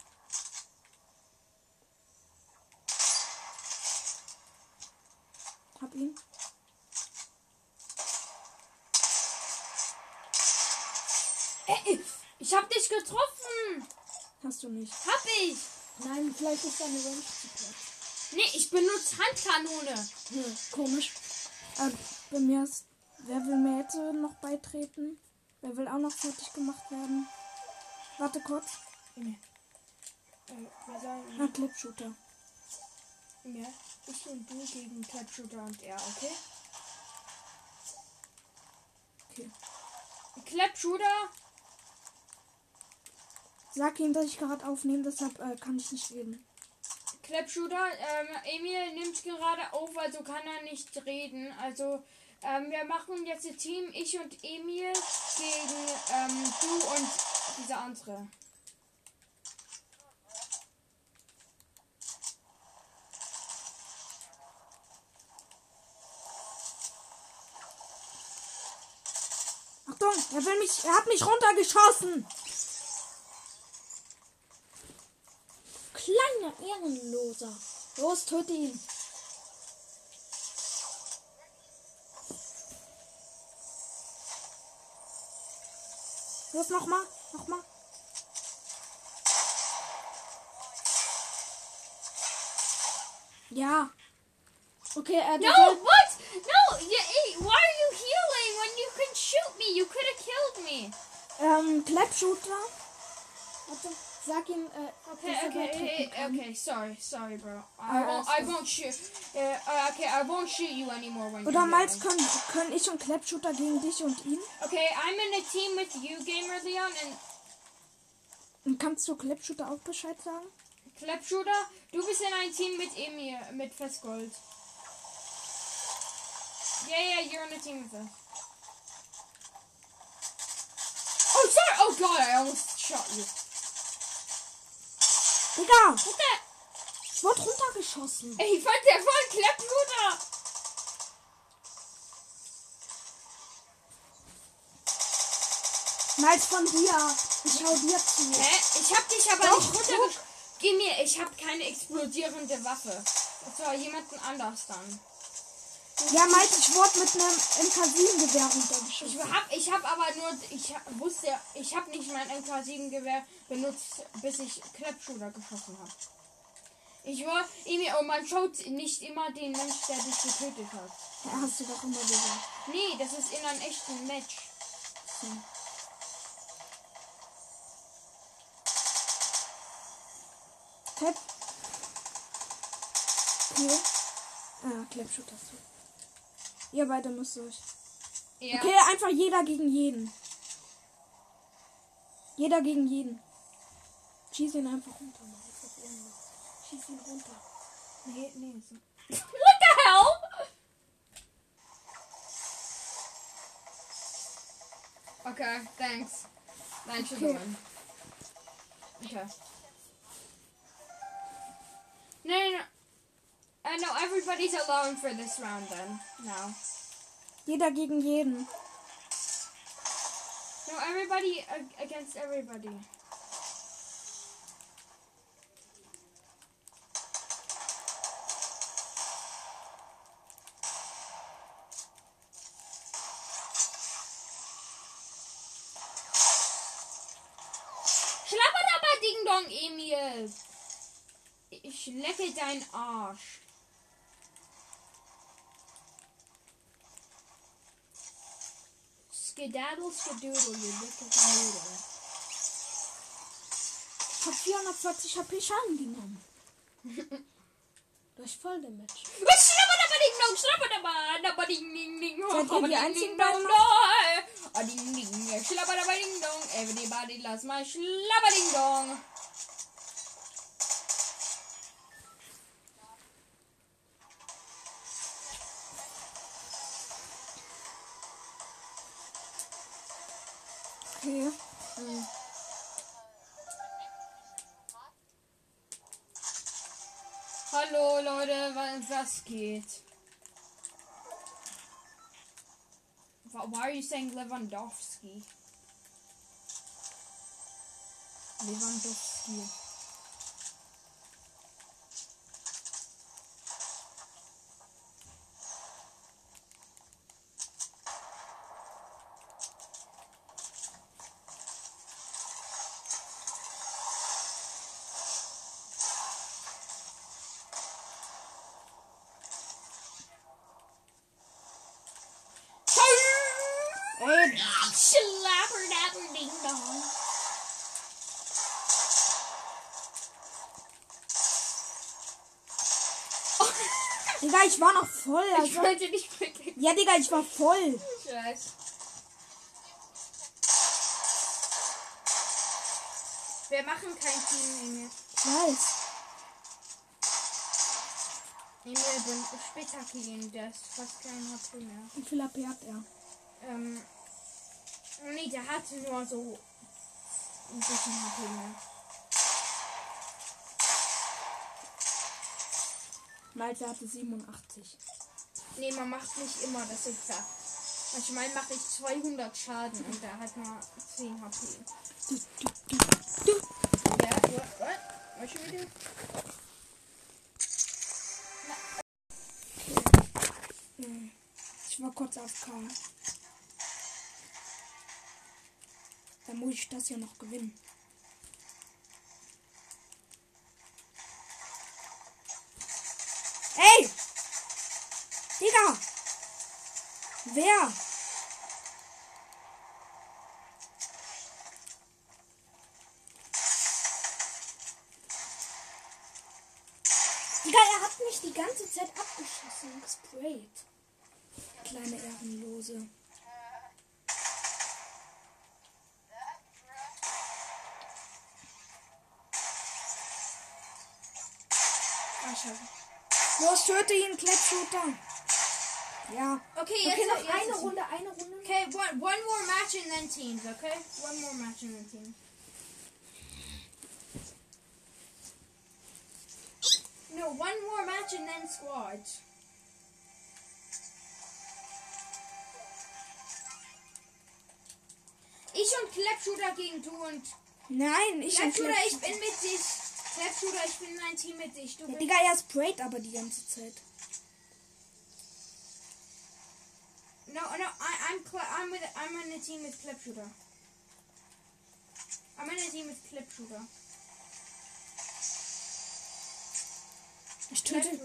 Hab ihn. Ich hab dich getroffen. Hast du nicht. Hab ich. Nein, vielleicht ist deine Range zu kurz. Nee, ich benutze Handkanone. Hm, komisch. Äh, bei mir ist. Wer will mir jetzt noch beitreten? Wer will auch noch fertig gemacht werden? Warte kurz. Nee. Äh, sagen, Ah, Clipshooter. ja, ich und du gegen Clapshooter und er, okay? Okay. Clapshooter, Sag ihm, dass ich gerade aufnehme, deshalb äh, kann ich nicht reden. Clapshooter, ähm, Emil nimmt gerade auf, also kann er nicht reden. Also, ähm, wir machen jetzt ein Team, ich und Emil gegen ähm, du und dieser andere. Achtung, er will mich. Er hat mich runtergeschossen. Kleiner Ehrenloser. Los, töte ihn. Los, nochmal. Nochmal. Ja. Okay, er No, what? No, yeah, why are you healing when you can shoot me? You could have killed me. Ähm, Clapshooter. Warte, sag ihm, äh, Okay, okay, beitreten eh, kann. okay. Sorry, sorry, bro. I Alright, won't. I won't shoot. Uh, okay, I won't shoot you anymore when Oder Miles können, können ich und Clapshooter gegen dich und ihn? Okay, I'm in a team with you, Gamer Leon, and Und kannst du Clapshooter auch Bescheid sagen? Clapshooter. Du bist in ein Team mit Emil, mit Festgold. Yeah, yeah, you're in a team with us. Oh, sorry. Oh God, I almost shot you. Digga, ich wurde runtergeschossen. Ey, ich fand der voll Clapshooter. Miles von dir. Ich schau dir zu. Hä? Ich hab dich aber Doch, nicht runtergeschossen. Geh mir, ich hab keine explodierende Waffe. Das war jemanden anders dann. Ja, Miles, ich wurde mit einem MK7-Gewehr Ich runtergeschossen. hab, ich hab aber nur, ich wusste, ich hab nicht mein MK7-Gewehr benutzt, bis ich Clapshooter geschossen hab. Ich war, Emil, und man schaut nicht immer den Mensch, der dich getötet hat. Ja, hast du doch immer gesagt. Nee, das ist in einem echten Match. So. Clap. Okay. Ah, Clapshooter. Ihr beide müsst euch. Ja. Okay, einfach jeder gegen jeden. Jeder gegen jeden. Schieß ihn einfach runter. Irgendwas. Schieß ihn runter. Nee, nee. So. What the hell? Okay, thanks. For the Okay. Okay. No, no. Uh, no, everybody's alone for this round then. No. Jeder gegen jeden. No, everybody ag- against everybody. Schlapperdapper Ding Dong, Emil. Ich lecke deinen Arsch. Skedaddle, skedoodle, you little noodle. Ich hab 440 HP Schaden genommen. Durch. Schlabberdabading-dong, schlabberdabadabading-ding-ding. Seid ihr die einzigen. Everybody loves my schlabberding-dong. Okay. Was geht? Why are you saying Lewandowski? Lewandowski. Ich voll. Ich Also, wollte nicht wirklich. ja, Digga, ich war voll. Scheiß. Wir machen kein Team, Emil. Ich weiß. Emil, Spitzhacke der ist fast kein HP mehr. Wie viel HP hat er? Ähm. Nee, der hat nur so ein bisschen HP mehr. Malte hatte 87. Nee, man macht nicht immer das exakt. Manchmal mache ich 200 Schaden und der hat nur 10 HP. Du, du, du, du. Ja? What should we do? Hm. Ich war kurz auf K. Dann muss ich das ja noch gewinnen. Ey! Digga! Wer? Digga, er hat mich die ganze Zeit abgeschossen und gesprayt. Kleine Ehrenlose. Ah, scheiße. Los, töte ihn, Klettshooter. Ja. Okay, Okay, jetzt noch jetzt eine Runde, eine Runde. Okay, one, one more match and then teams, okay? One more match and then teams. No, one more match and then squads. Ich und Clapshooter gegen du und Nein, ich und Clapshooter, ich bin mit dich. Clapshooter, ich bin in ein Team mit dich. Du Ja, Digga, er sprayt aber die ganze Zeit. No, no, I, I'm I'm with I'm in a team with Clipshooter. I'm in a team with Clipshooter. Ich töte.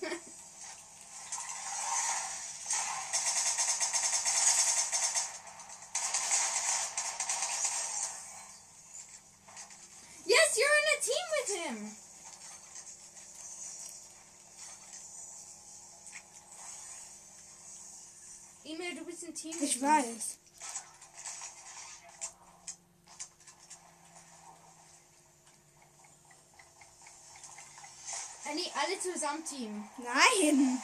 mit Ich weiß. Äh, nee, alle zusammen Team. Nein.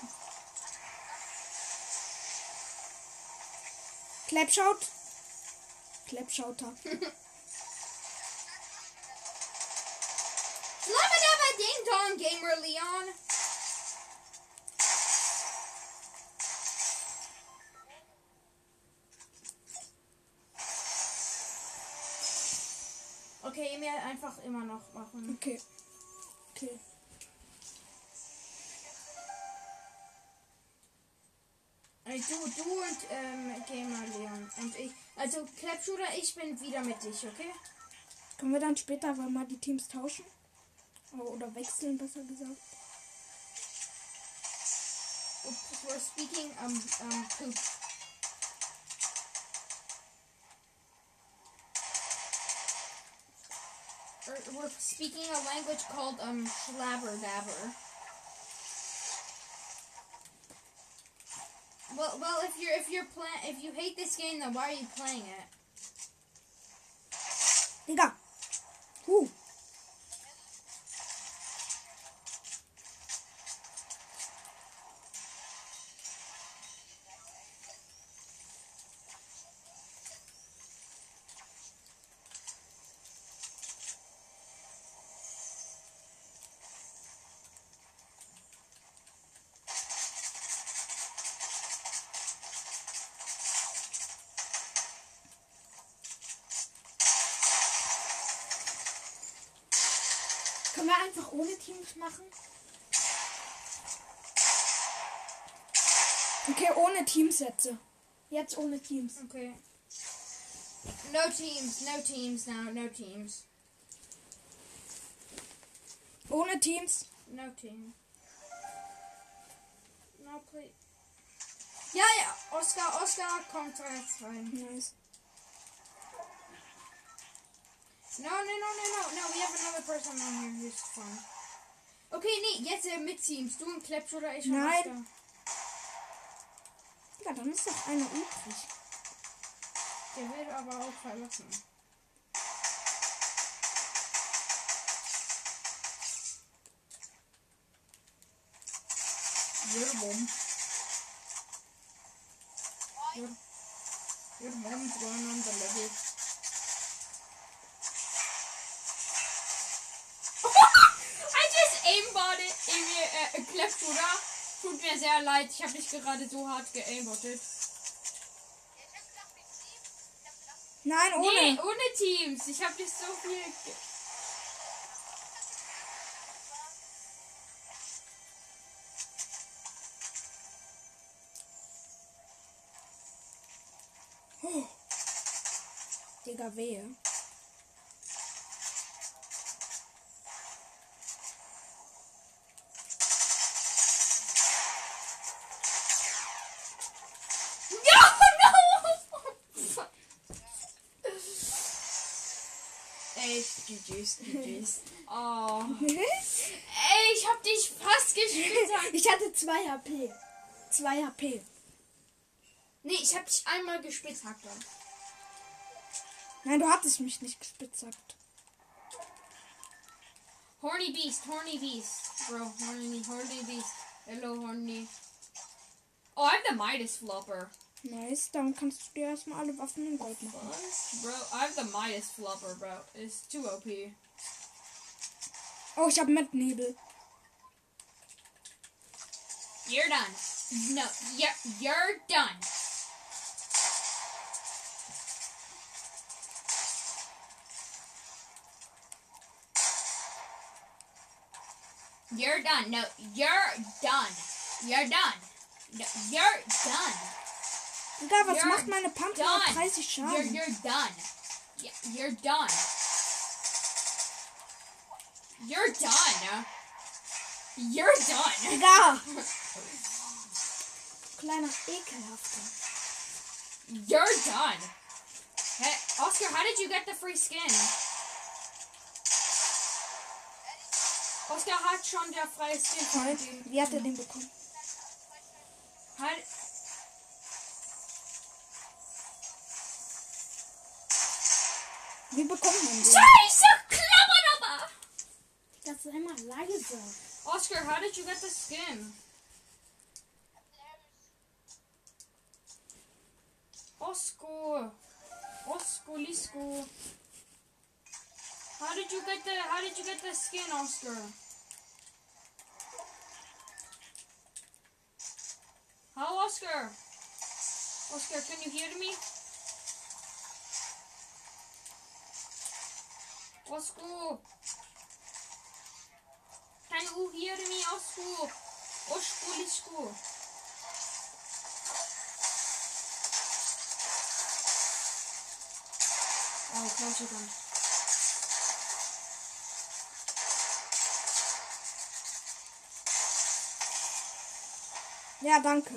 Clapshout. Clapshouter. Slabba dabba ding dong, gamer Leon. Emil einfach immer noch machen. Okay. Okay. Du, du und ähm, Gamer Leon und ich. Also Clapshooter, ich bin wieder mit dich, okay? Können wir dann später aber mal die Teams tauschen? Oh, Oder wechseln, besser gesagt. We're speaking um um poop. We're speaking a language called um Schlabber Dabber. Well, well, if you're if you're playing if you hate this game, then why are you playing it? Digga. Huh. Können wir einfach ohne Teams machen? Okay, ohne Teamsätze. Jetzt ohne Teams. Okay. No teams, no teams now, no teams, Ohne Teams. no team. No please. Ja, ja, Oscar, Oscar kommt jetzt rein. Nice. No, no, no, no, no, no. We have another person on here who's fun. Okay, nee, jetzt äh, mit Teams. Du und Klepsch oder ich und Nein. Oscar. Ja, dann ist doch einer übrig. Der wird aber auch verlassen. Your mom. Your, your mom's going on the level. Klepsch, oder? Tut mir sehr leid, ich habe dich gerade so hart geaimbottet. Nein, ohne. Nee, ohne Teams. Ich habe dich so viel. Ge Digga, wehe. 2 HP. 2 HP. Nee, ich hab dich einmal gespitzhackt. Nein, du hattest mich nicht gespitzhackt. Horny Beast, Horny Beast. Bro, Horny, Horny Beast. Hello, Horny. Oh, I have the Midas Flopper. Nice, dann kannst du dir erstmal alle Waffen in Gold machen. Bro, I have the Midas Flopper, bro. It's too OP. Oh, ich habe mit Nebel. You're done. No, you're, you're done. You're done. No, you're done. You're done. No, you're done. Digga, was You're macht meine Pump auf Done. 30 You're, Schaden? you're done. You're done. You're done. You're done. Digga! Kleiner Ekelhafter. You're done. Hey, Oscar, how did you get the free skin? Oscar hat schon der freie Skin. von Toll. dem- Wie hat er den bekommen? Hat, Wie bekommt man den? Scheiße, Klapperappa! Das sei mal leise. Oscar, how did you get the skin? Oscar. Oscar Lisco. How did you get the how did you get the skin, Oscar? How Oscar? Oscar, can you hear me? Oscar. Can you hear me, Oscar? Oscar Lisco. Oh, close again. Ja, danke.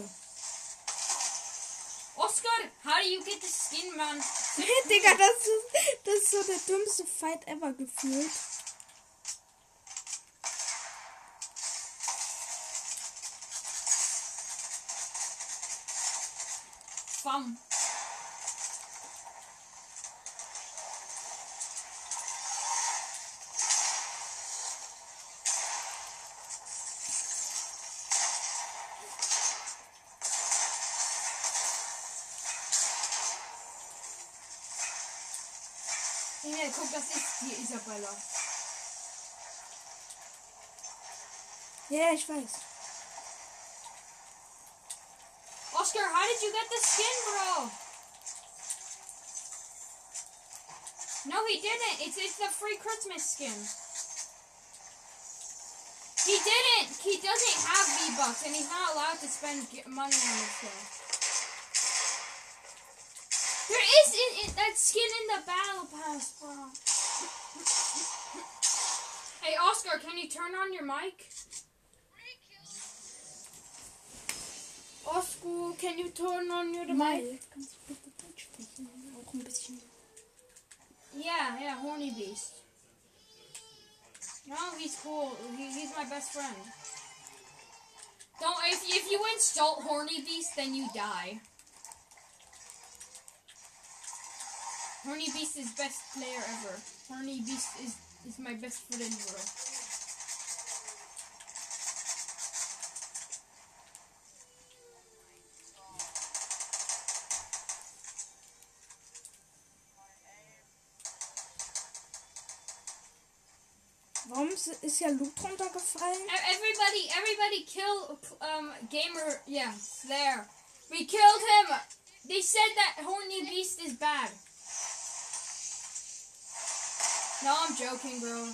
Oscar, how do you get the skin, man? Digga, das ist, das ist so der dümmste Fight ever gefühlt. Bam. Das ist die Isabella. Ja, ich weiß. Oscar, how did you get the skin, bro? No, he didn't. It's it's the free Christmas skin. He didn't. He doesn't have V Bucks, and he's not allowed to spend money on this stuff. There is in, in, that skin in the battle pass, bro. Hey, Oscar, can you turn on your mic? Oscar, can you turn on your mic? Kannst du bitte Deutsch sprechen? Auch ein bisschen. Yeah, yeah, horny beast. No, he's cool. He, he's my best friend. Don't if if you insult horny beast, then you die. Horny beast is best player ever. Horny beast is is my best friend in the world. Warum ist, ist ja Loot runtergefallen? Everybody, everybody kill um gamer. Yeah, there. We killed him. They said that horny beast is bad. No, I'm joking, bro.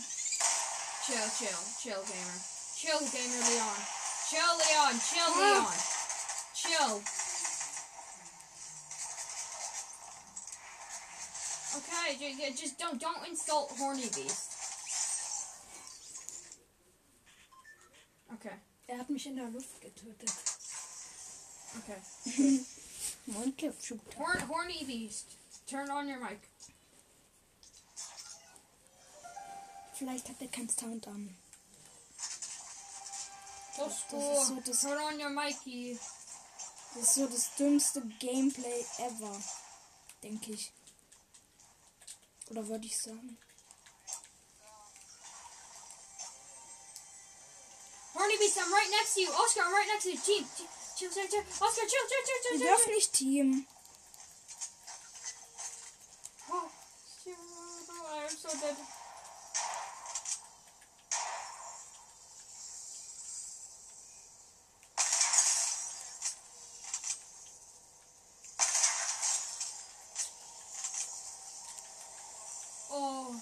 Chill, chill, chill, gamer. Chill, gamer Leon. Chill, Leon. Chill. Leon. Chill. Okay, ju- ju- just don't don't insult horny beast. Okay, Er hat mich in der Luft getötet. okay. Horn, horny beast. Turn on your mic. Vielleicht hat er keinen Sound an. So ist cool. so das- Turn on your mic. Das ist so das dümmste Gameplay ever. Denke ich. Oder würde ich sagen. Horny beast, I'm right next to you. Oscar, I'm right next to you. Team. Chill, chill, chill. Oscar, chill, chill, chill, chill, Wir dürfen nicht Team. Oh, chill. I am so dead. Oh.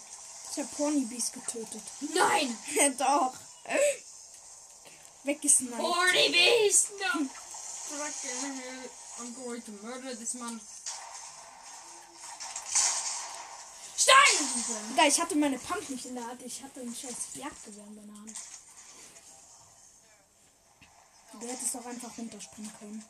Habe Ponybees getötet. Nein! Doch. Weggesniped. Horny beast! No! Fucking hell. I'm going to murder this man. Stein! Digga, ich hatte meine Pump nicht in der Hand. Ich hatte ein scheiß Jagdgewehr in der Hand. Du hättest doch einfach runterspringen können.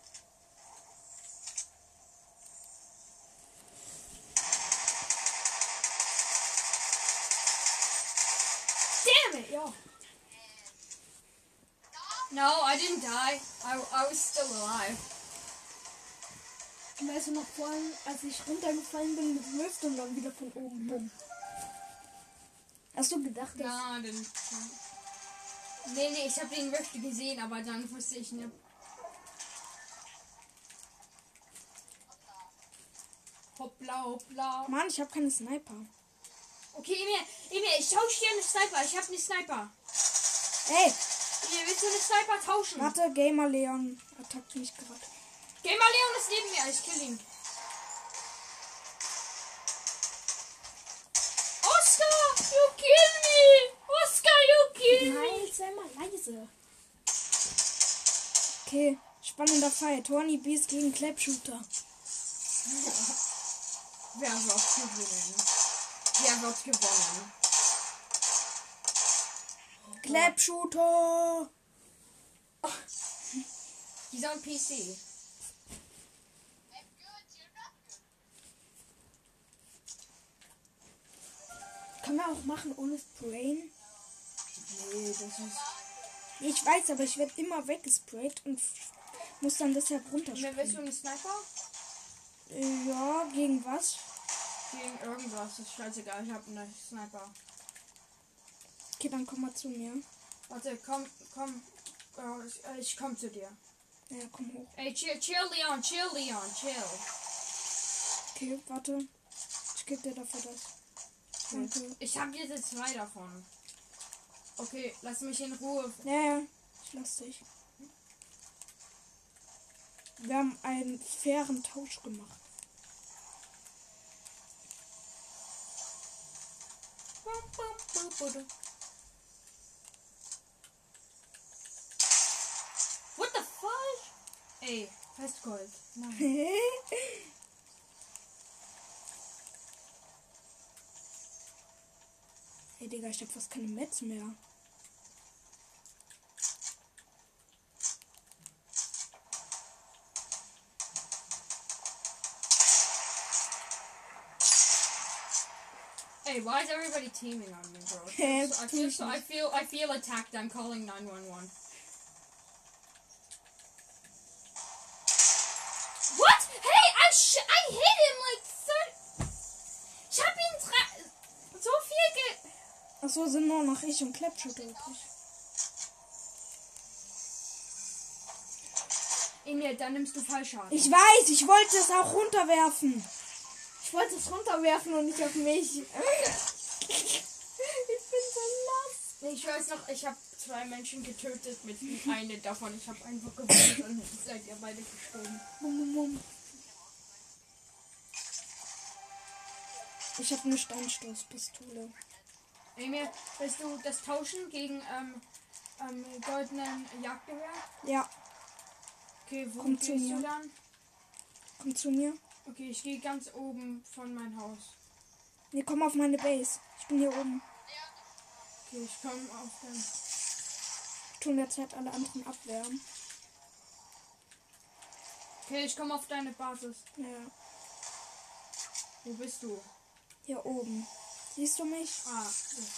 No, I didn't die. I, I was still alive. Weißt du noch vorhin, als ich runtergefallen bin mit Rift und dann wieder von oben bumm. Hast du gedacht, dass... I didn't. Nee, nee, ich habe den Rift gesehen, aber dann wusste ich nicht. Hoppla, hoppla. Mann, ich habe keine Sniper. Okay, Emil, Emil, ich tausche dir eine Sniper. Ich habe eine Sniper. Ey, Emil, willst du eine Sniper tauschen? warte, Gamer Leon attackt mich gerade. Mal Leon ist neben mir. Ich kill ihn. Oscar, you kill me. Oscar, you kill me. Nein, sei mal leise. Okay, spannender Fight. Horny Beast gegen Clapshooter. Wer gewinnen? Wer wird gewonnen? He's on PC. I'm good, you're not good. Können wir auch machen ohne Sprayen? Nee, das ist. Ich weiß, aber ich werde immer weggesprayt und muss dann deshalb Wer willst du runterspringen. einen Sniper? Äh, Ja, gegen was? Gegen irgendwas, ist scheißegal, ich hab einen Sniper. Okay, dann komm mal zu mir. Warte, komm, komm. Ich, äh, ich komm zu dir. Ja, komm hoch. Ey, chill, chill, Leon, chill, Leon, chill. Okay, warte. Ich gebe dir dafür das. Danke. Ich hab jetzt zwei davon. Okay, lass mich in Ruhe. Ja, ja. Ich lass dich. Wir haben einen fairen Tausch gemacht. What Ey, Festgold. Nein. Ey, Digga, ich hab fast keine Metz mehr. Hey, why is everybody teaming on me, bro? Hey, I feel, so, I feel, I feel attacked. I'm calling 911. Achso, sind nur noch ich und Clapshooter übrig. Emil, dann nimmst du Fallschaden. Ich weiß, ich wollte es auch runterwerfen. Ich wollte es runterwerfen und nicht auf mich. ich bin so nass. Ich weiß noch, ich habe zwei Menschen getötet mit eine davon. Ich habe einfach gewonnen und seid ihr beide gestorben. Bum, bum, bum. Ich habe eine Steinstoßpistole. Emil, willst du das tauschen gegen ähm, ähm, goldenen Jagdgewehr? Ja, Okay, wo Komm zu mir. du dann? komm zu mir. Okay, ich gehe ganz oben von meinem Haus. Nee, komm auf meine Base. Ich bin hier oben. Okay, ich komme auf den. Ich tu in der Zeit alle anderen abwehren. Okay, ich komme auf deine Basis. Ja, Wo bist du? hier oben. Siehst du mich? Ah,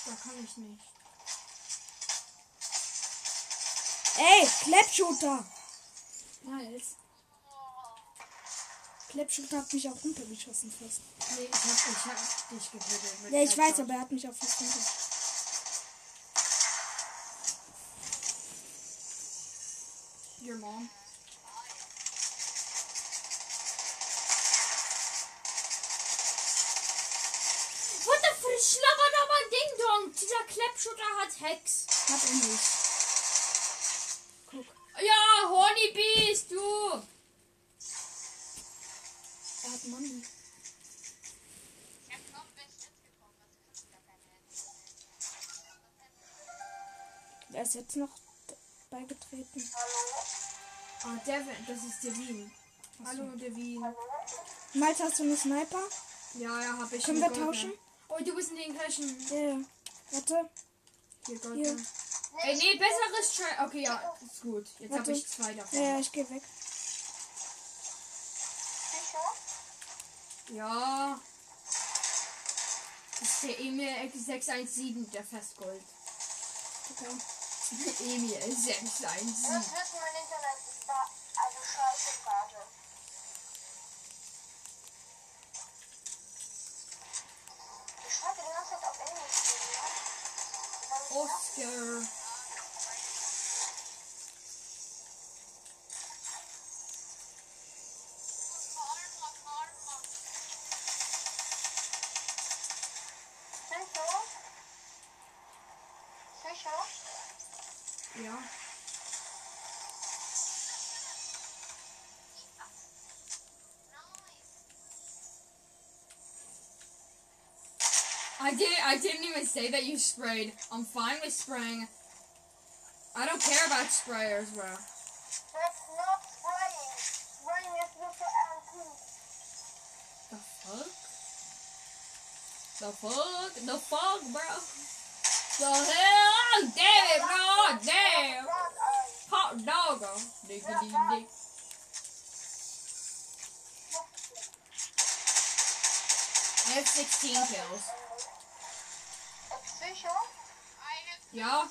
da kann ich nicht. Ey, Clapshooter! Nice. Clapshooter hat mich auch runtergeschossen fast. Nee, ich hab, ich hab dich getötet. Ja, ich weiß, aber er hat mich auch fast runter. Your mom. Dong. Dieser Clapshooter hat Hex. Hat er nicht. Guck. Ja, Horny bist du. Er hat Money. Wer ist jetzt noch beigetreten? Ah, Devin, das ist Devin. Hallo, Devin. Malte, hast du eine Sniper? Ja, ja, hab ich. Können wir tauschen? Oh, du bist in den gleichen. Ja. ja. Warte. Hier, Hier. Goldene. Ey, nee, besseres Try. Okay, ja, ist gut. Jetzt habe ich zwei davon. Ja, ich geh weg. Ja. Das ist der Emil 617, der Festgold. Okay. Emil Das 617. wird mein Internet da also scheiße ne? Oscar. Say that you sprayed. I'm fine with spraying. I don't care about sprayers, bro. That's not spraying. Spraying is with the LP. The fuck? The fuck? The fuck, bro? The hell? Damn it, bro! Damn! Not. Hot Dogger. Diggity dick. I have 16 kills. Ja,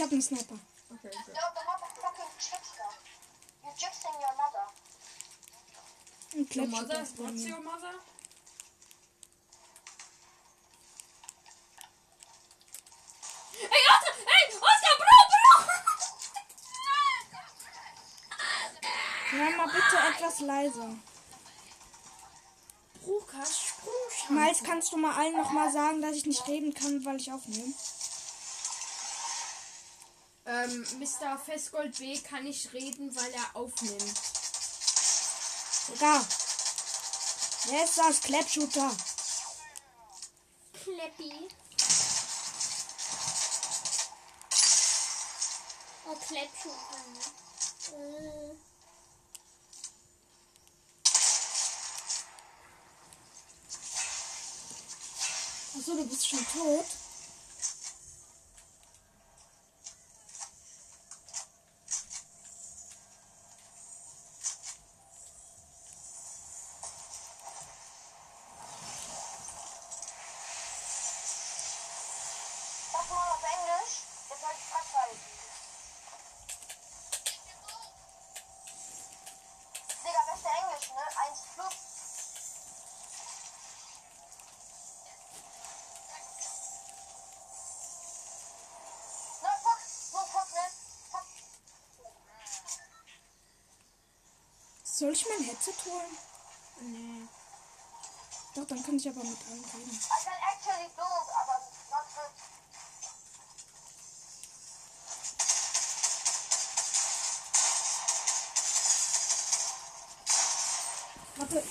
ich habe einen Sniper. Okay, okay. Your mother. Ein Your Klatsch mother? ist bei What's your mother? Hey, Oscar! Hey, Oscar, Bro, Bro! Ja, mal bitte etwas leiser. Brukas Sprungschanze. Miles, kannst du mal allen nochmal sagen, dass ich nicht reden kann, weil ich aufnehme? Ähm, Mr. Festgold B kann nicht reden, weil er aufnimmt. Egal. Wer ist das? Clapshooter. Kleppi. Oh, Kleppschuhe. Äh. Achso, du bist schon tot. Soll ich mein Headset holen? Nee. Doch, dann kann ich aber mit allen reden. I can actually build, aber not good. Warte.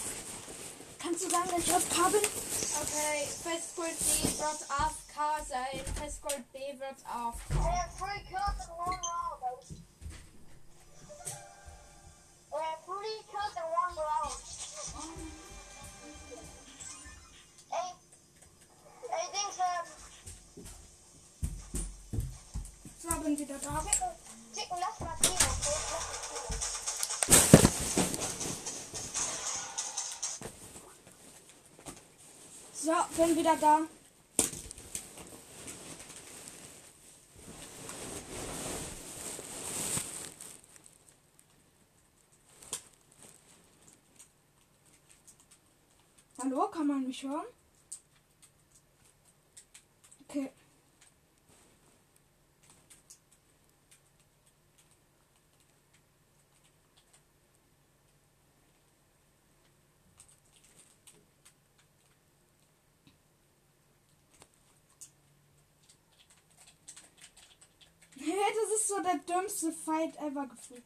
Kannst du sagen, wenn ich auf Kabel? Okay, Festgold B wird AFK sein. Festgold B wird AFK. We wieder da. Hallo, kann man mich hören? Okay. Hä, das ist der dümmste Fight ever gefühlt.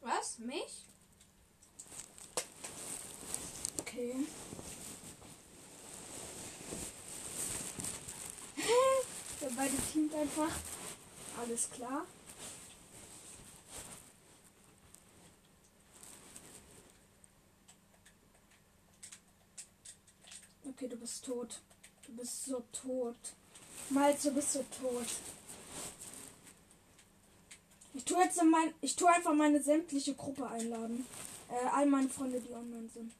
Was? Mich? Okay. Wir beide teamt einfach. Alles klar. Okay, du bist tot. Du bist so tot. Miles, du bist so tot. Ich tue jetzt in mein, ich tue einfach meine sämtliche Gruppe einladen. Äh, all meine Freunde, die online sind.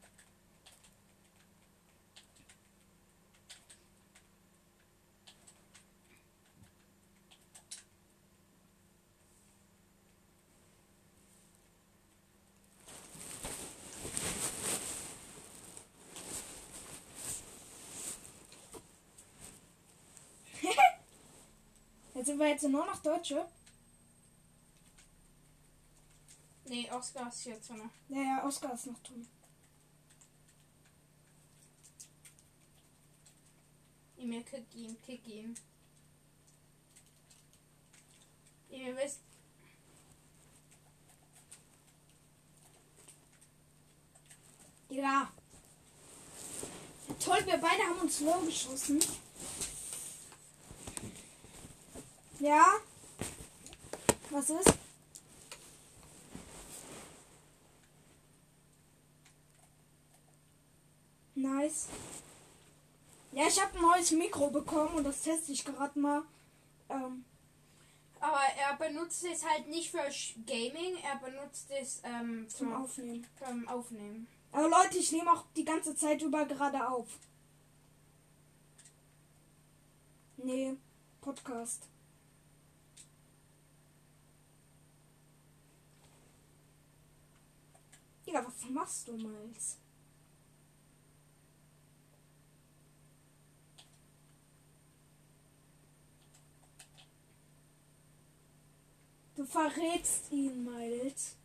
Jetzt nur noch Deutsche. Nee, Oscar ist jetzt drin. Ja, ja, Oscar ist noch drin. Emil, kick ihn, kick ihn. Emil, wisst. Ja. Toll, wir beide haben uns low geschossen. Ja. Was ist? Nice. Ja, ich habe ein neues Mikro bekommen und das teste ich gerade mal. Ähm, Aber er benutzt es halt nicht für Gaming, er benutzt es ähm, zum zum, Aufnehmen. zum Aufnehmen. Aber Leute, ich nehme auch die ganze Zeit über gerade auf. Nee, Podcast. Digga, was machst du, Miles? Du verrätst ihn, Miles.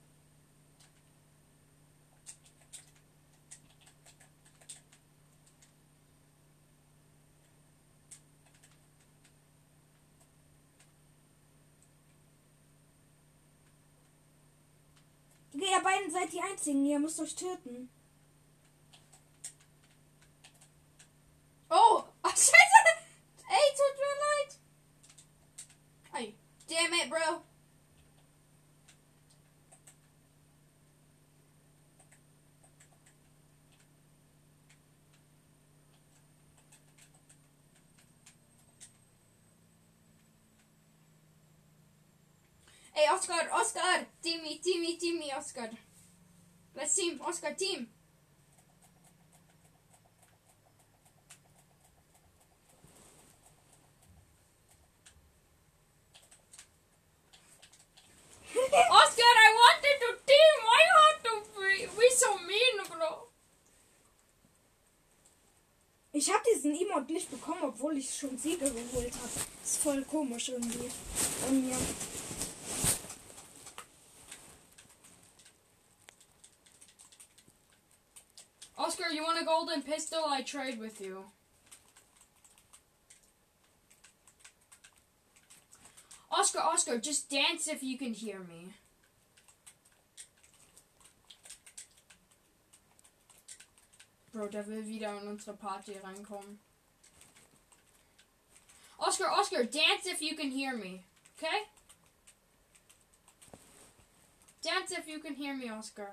Digga, ihr beiden seid die Einzigen, ihr müsst euch töten. Oh! Ach, Scheiße! Ey, tut mir leid! Ey, damn it, bro! Ey, Oscar, Oscar! Timmy, Timmy, Timmy, Oscar. Let's team, Oscar, team. Oscar, I wanted to team. Why not to be, be so mean, bro? Ich habe diesen Emote nicht bekommen, obwohl ich schon Siege geholt habe. Ist voll komisch irgendwie. Bei mir. Oscar, you want a golden pistol? I trade with you. Oscar, Oscar, just dance if you can hear me. Bro, der will wieder in unsere Party reinkommen. Oscar, Oscar, dance if you can hear me. Okay? Dance if you can hear me, Oscar.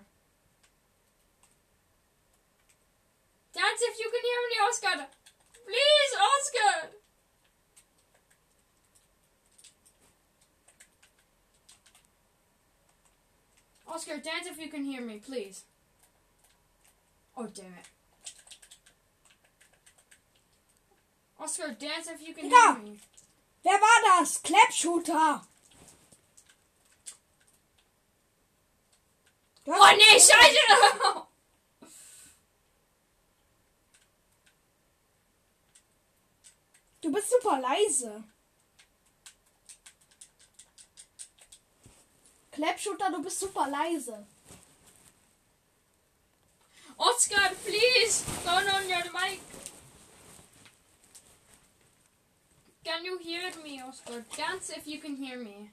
Dance if you can hear me, Oscar. Please, Oscar. Oscar, dance if you can hear me, please. Oh, damn it. Oscar, dance if you can hear me. Wer war das? Clapshooter. Oh, nee, scheiße! Du bist super leise. Clapshooter, du bist super leise. Oscar, please, turn on your mic. Can you hear me, Oscar? Dance if you can hear me.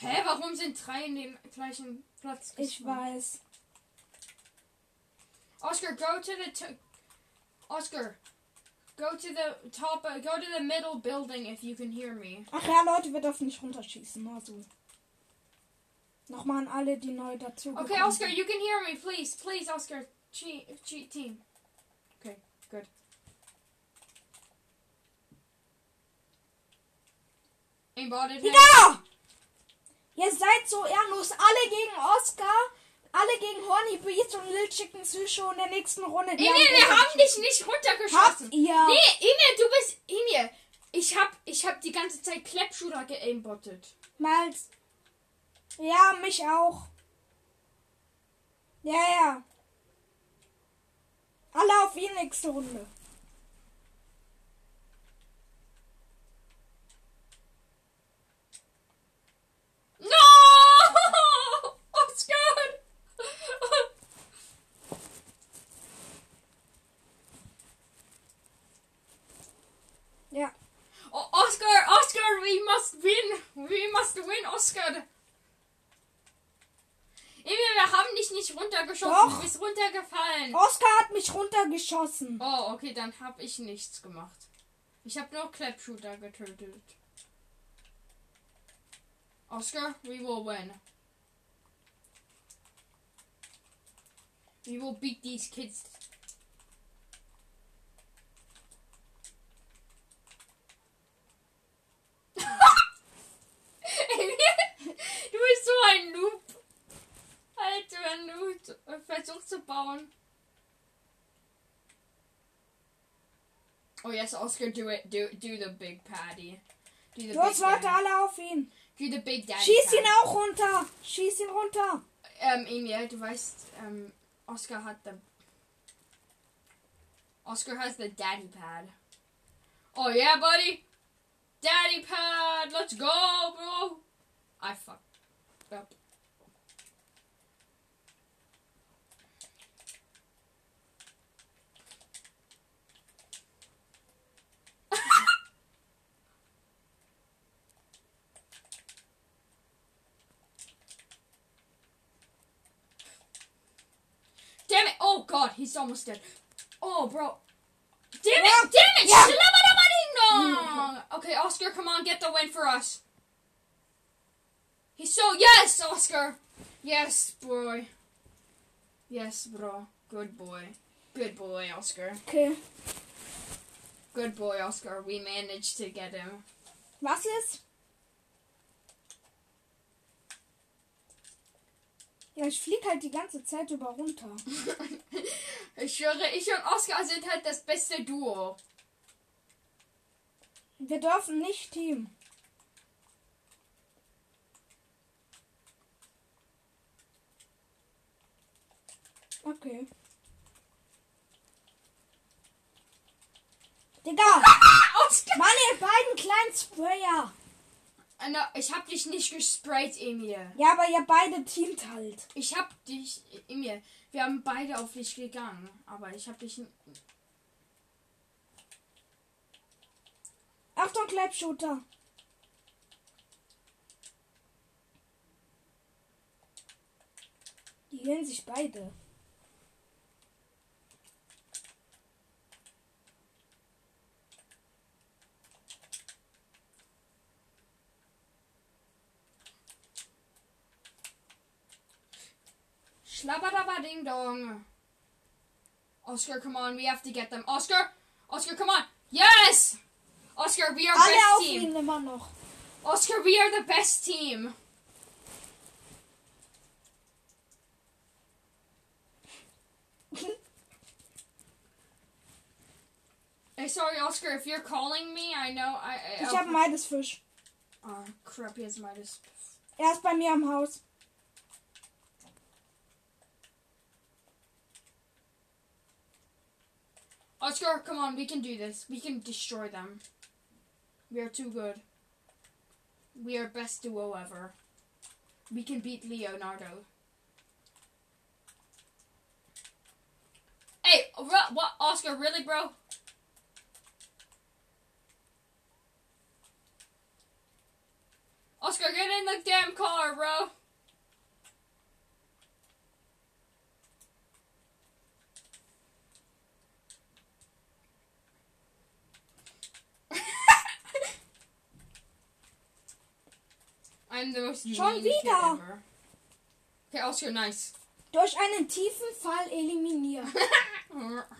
Hä, warum sind drei in dem gleichen Platz? Ich gespawnt? weiß. Oscar, go to the t- Oscar, go to the top. Uh, go to the middle building if you can hear me. Ach ja, Leute, wir dürfen nicht runterschießen. Also. Nochmal an alle, die neu dazu Okay, Oscar, you can hear me, please, please, Oscar, cheat, cheat team. Okay, good. Aimbotted him. Ihr seid so ehrenlos. Alle gegen Oscar, alle gegen Horny Beast und Lil Chicken Psycho in der nächsten Runde. Die Emil, wir haben dich nicht runtergeschossen. Habt ihr? Nee, Emil, du bist Emil. Ich hab, ich hab die ganze Zeit Clapshooter geaimbottet. Mal. Ja, mich auch. Ja, ja. Alle auf ihn nächste Runde. No! Oscar! Ja. Oh, Oscar, Oscar, we must win. We must win, Oscar. Emil, wir haben dich nicht runtergeschossen. Doch. Du bist runtergefallen. Oscar hat mich runtergeschossen. Oh, okay, dann habe ich nichts gemacht. Ich habe nur Clapshooter getötet. Oscar, we will win. We will beat these kids. Du bist so ein Noob. Alter, Noob. Versuch zu bauen. Oh yes, Oscar, do it. Do do the big patty. Do the Los, big Leute, daddy. alle auf ihn. Do the big daddy. Schieß ihn auch runter. Schieß ihn runter. Ähm, Emil, du weißt, ähm, Oscar hat the Oscar has the daddy pad. Oh yeah, buddy. Daddy pad. Let's go, bro. I fucked up. Damn it! Oh god, he's almost dead. Oh, bro. Damn it! Damn it! Yeah. Okay, Oscar, come on, get the win for us. He's so yes, Oscar. Yes, boy. Yes, bro. Good boy. Good boy, Oscar. Okay. Good boy, Oscar. We managed to get him. Was ist? Ja, ich flieg halt die ganze Zeit über runter. ich schwöre, ich und Oscar sind halt das beste Duo. Wir dürfen nicht Team. Okay. Digga! Mann, ihr beiden kleinen Sprayer! Ich hab dich nicht gesprayt, Emil. Ja, aber ihr beide teamt halt. Ich hab dich, Emil, wir haben beide auf dich gegangen, aber ich hab dich. Achtung, Clapshooter. Die hören sich beide. Schlabberdabba ding dong. Oscar, come on, we have to get them. Oscar, Oscar, come on. Yes! Oscar, we are Alle best auf team. ihn immer noch. Oscar, we are the best team. Hey, sorry, Oscar, if you're calling me, I know I. I Ich hab Midas Fisch. Oh, crap, he has Midas. Er ist bei mir am Haus. Oscar, come on, we can do this. We can destroy them. We are too good. We are best duo ever. We can beat Leonardo. Hey, what, Oscar? Really, bro? Oscar, get in the damn car, bro. I'm the most Schon wieder. ever. Okay, Oscar, nice. Durch einen tiefen Fall eliminiert.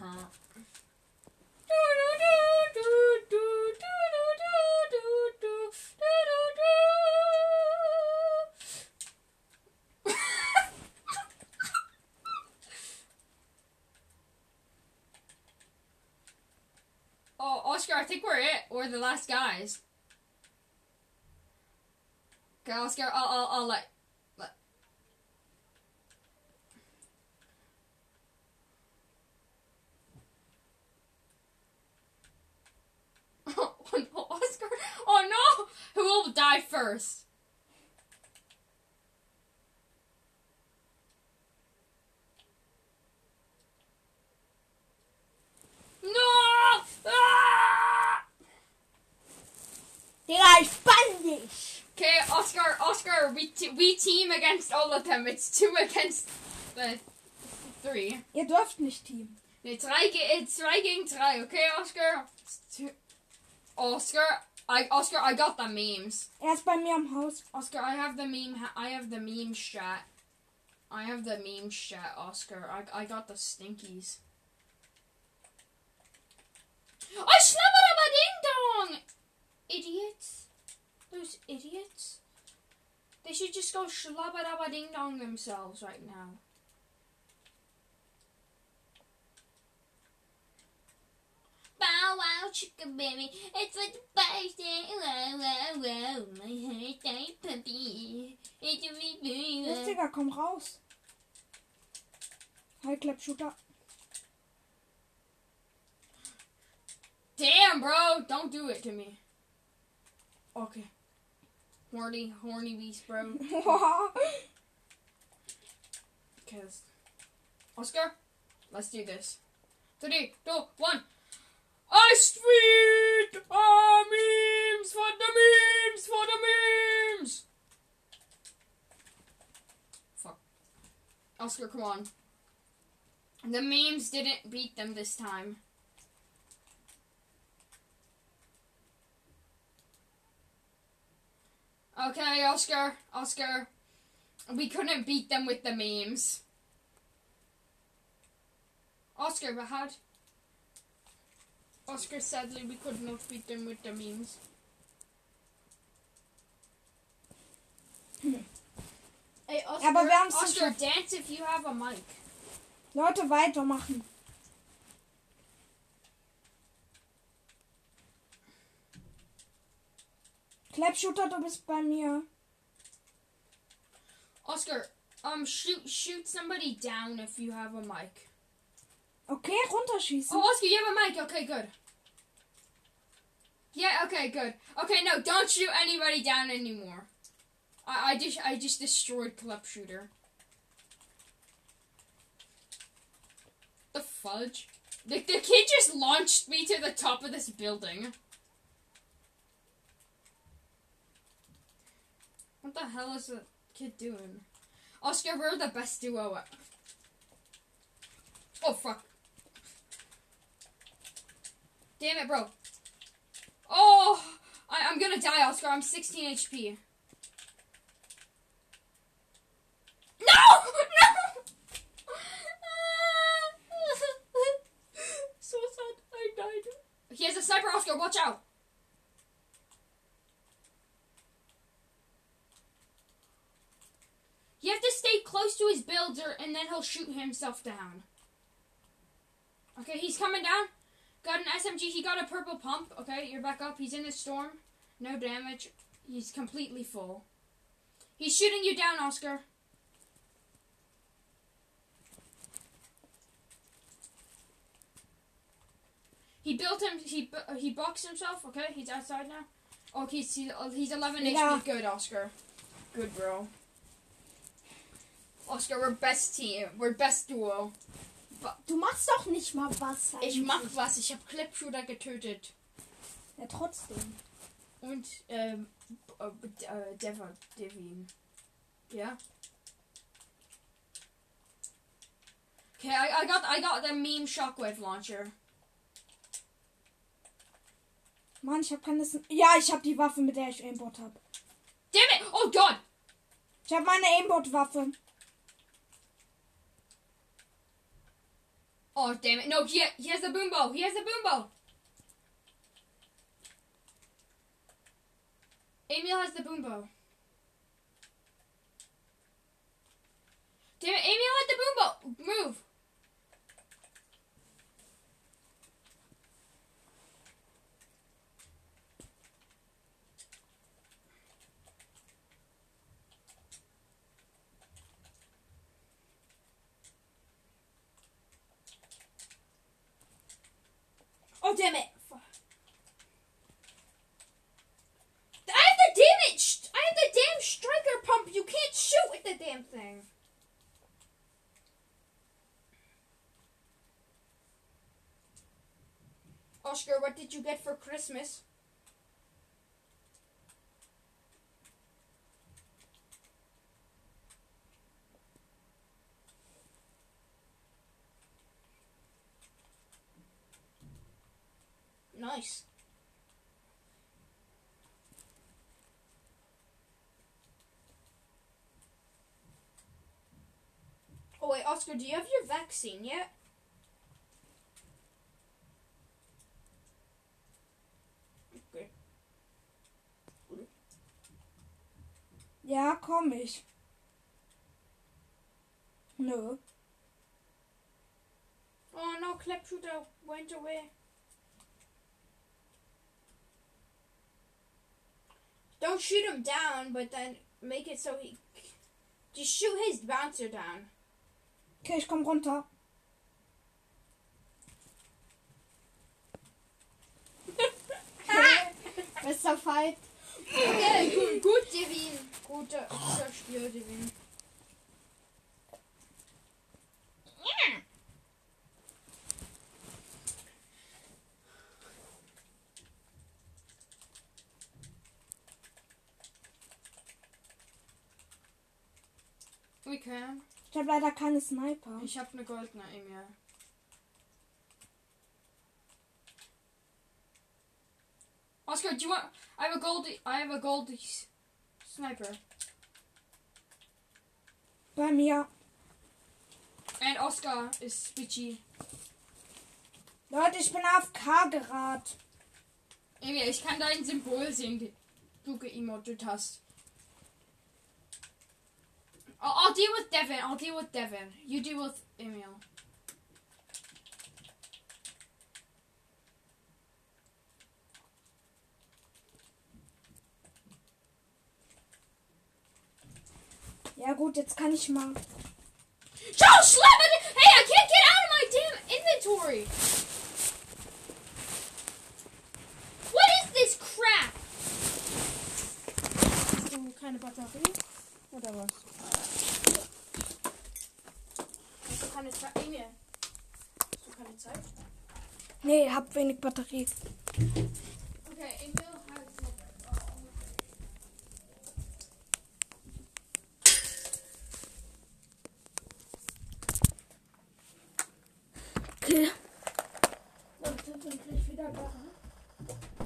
oh, Oscar, I think we're it. We're the last guys. Okay, I'll scare. I'll, I'll, I'll like. But. oh no, Oscar! Oh no! Who will die first? Oscar, we, t- we team against all of them. It's two against the three. Ihr dürft nicht Team. Nee, drei, ge äh, zwei gegen drei, okay, Oscar? Two- Oscar, I Oscar, I got the memes. Er ist bei mir am Haus. Oscar, I have the meme. ha- I have the meme chat. I have the meme chat, Oscar. I, I got the stinkies. I slabba ding dong! Idiots. Those idiots. They should just go shlabba ding dong themselves right now. Bow wow, chicken baby. It's like birthday. Wow, wow, wow. My birthday puppy. It's a big Los, Digga, komm raus. Halt, Klappshooter. Damn, bro. Don't do it to me. Okay. Horny, horny beast, bro. Because. Oscar, let's do this. Three, two, one. I tweet! Ah, memes for the memes for the memes! Fuck. Oscar, come on. The memes didn't beat them this time. Okay, Oscar, Oscar. We couldn't beat them with the memes. Oscar, but how? Oscar, sadly, we could not beat them with the memes. Hey, Oscar, Aber wir Oscar, dance if you have a mic. Leute, weitermachen. Klappshooter, du bist bei mir. Oscar, um, shoot, shoot somebody down if you have a mic. Okay, runterschießen. Oh, Oscar, you have a mic. Okay, good. Yeah. Okay, good. Okay, no, don't shoot anybody down anymore. I, I just, I just destroyed Club Shooter. The fudge. The, the kid just launched me to the top of this building. What the hell is the kid doing? Oscar, we're the best duo. at- Oh, fuck. Damn it, bro. Oh, I, I'm gonna die, Oscar. I'm 16 HP. No! No! so sad. I died. He has a sniper, Oscar. Watch out. You have to stay close to his builder and then he'll shoot himself down. Okay, he's coming down. Got an SMG. He got a purple pump. Okay, you're back up. He's in the storm. No damage. He's completely full. He's shooting you down, Oscar. He built him. He he boxed himself. Okay, he's outside now. Oh, he's he's 11 Yeah. HP. Good, Oscar. Good, bro. Oscar, we're best team. We're best duo. Du machst doch nicht mal was. Ich eigentlich. mach was. Ich hab Clipshooter getötet. Ja, trotzdem. Und ähm, äh, äh, Devon, Devin. Ja. Okay, I, I got I got the meme shockwave launcher. Mann, ich hab keine. Ja, ich hab die Waffe, mit der ich Aimbot hab. Damn it! Oh God! Ich hab meine Aimbot-Waffe. Oh damn it! No, he he has a boombo. He has a boombo. Emil has the boombo. Damn it! Emil had the boombo. Move. Oh, damn it. I have the damage Oscar, what did you get for Christmas? Nice. Oh wait, Oscar, do you have your vaccine yet? Ja, komm ich. Nö. Oh no, Clapshooter went away. Don't shoot him down, but then make it so he. Just shoot his bouncer down. Okay, ich komm runter. Bester Fight. Okay, gut, gut, Devin. Guter, guter Spiel, Devin. Okay. Ich habe leider keine Sniper. Ich habe eine goldene Emil. Oscar, do you want? I have a goldie. I have a goldie s- sniper. Bei mir. And Oscar is bitchy. Leute, ich bin AFK gerade. Emil, ich kann dein Symbol sehen, du geemotet hast. I'll, I'll deal with Devin. I'll deal with Devin. You deal with Emil. Ja gut, jetzt kann ich mal. Joe, slap it! Hey, I can't get out of my damn inventory! What is this crap? Hast du keine Batterie? Oder was? Hast du keine Zeit? Emil. Hast du keine Zeit? Nee, hab wenig Batterie. Okay, Emil has Okay. Leute, bin gleich wieder da.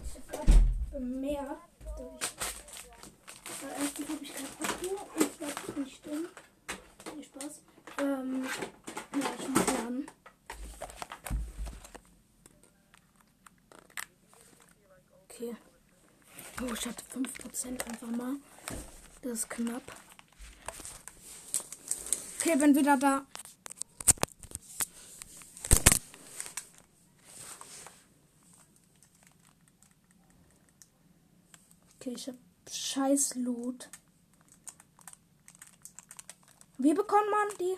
Ich hab gerade bemerkt, dass ich. Weil erstens habe ich kein Akku und zweitens nicht stumm. Nee, Spaß. Ähm. Ja, ich muss lernen. Okay. Oh, ich hatte 5% einfach mal. Das ist knapp. Okay, bin wieder da. Okay, ich hab scheiß Loot. Wie bekommt man die?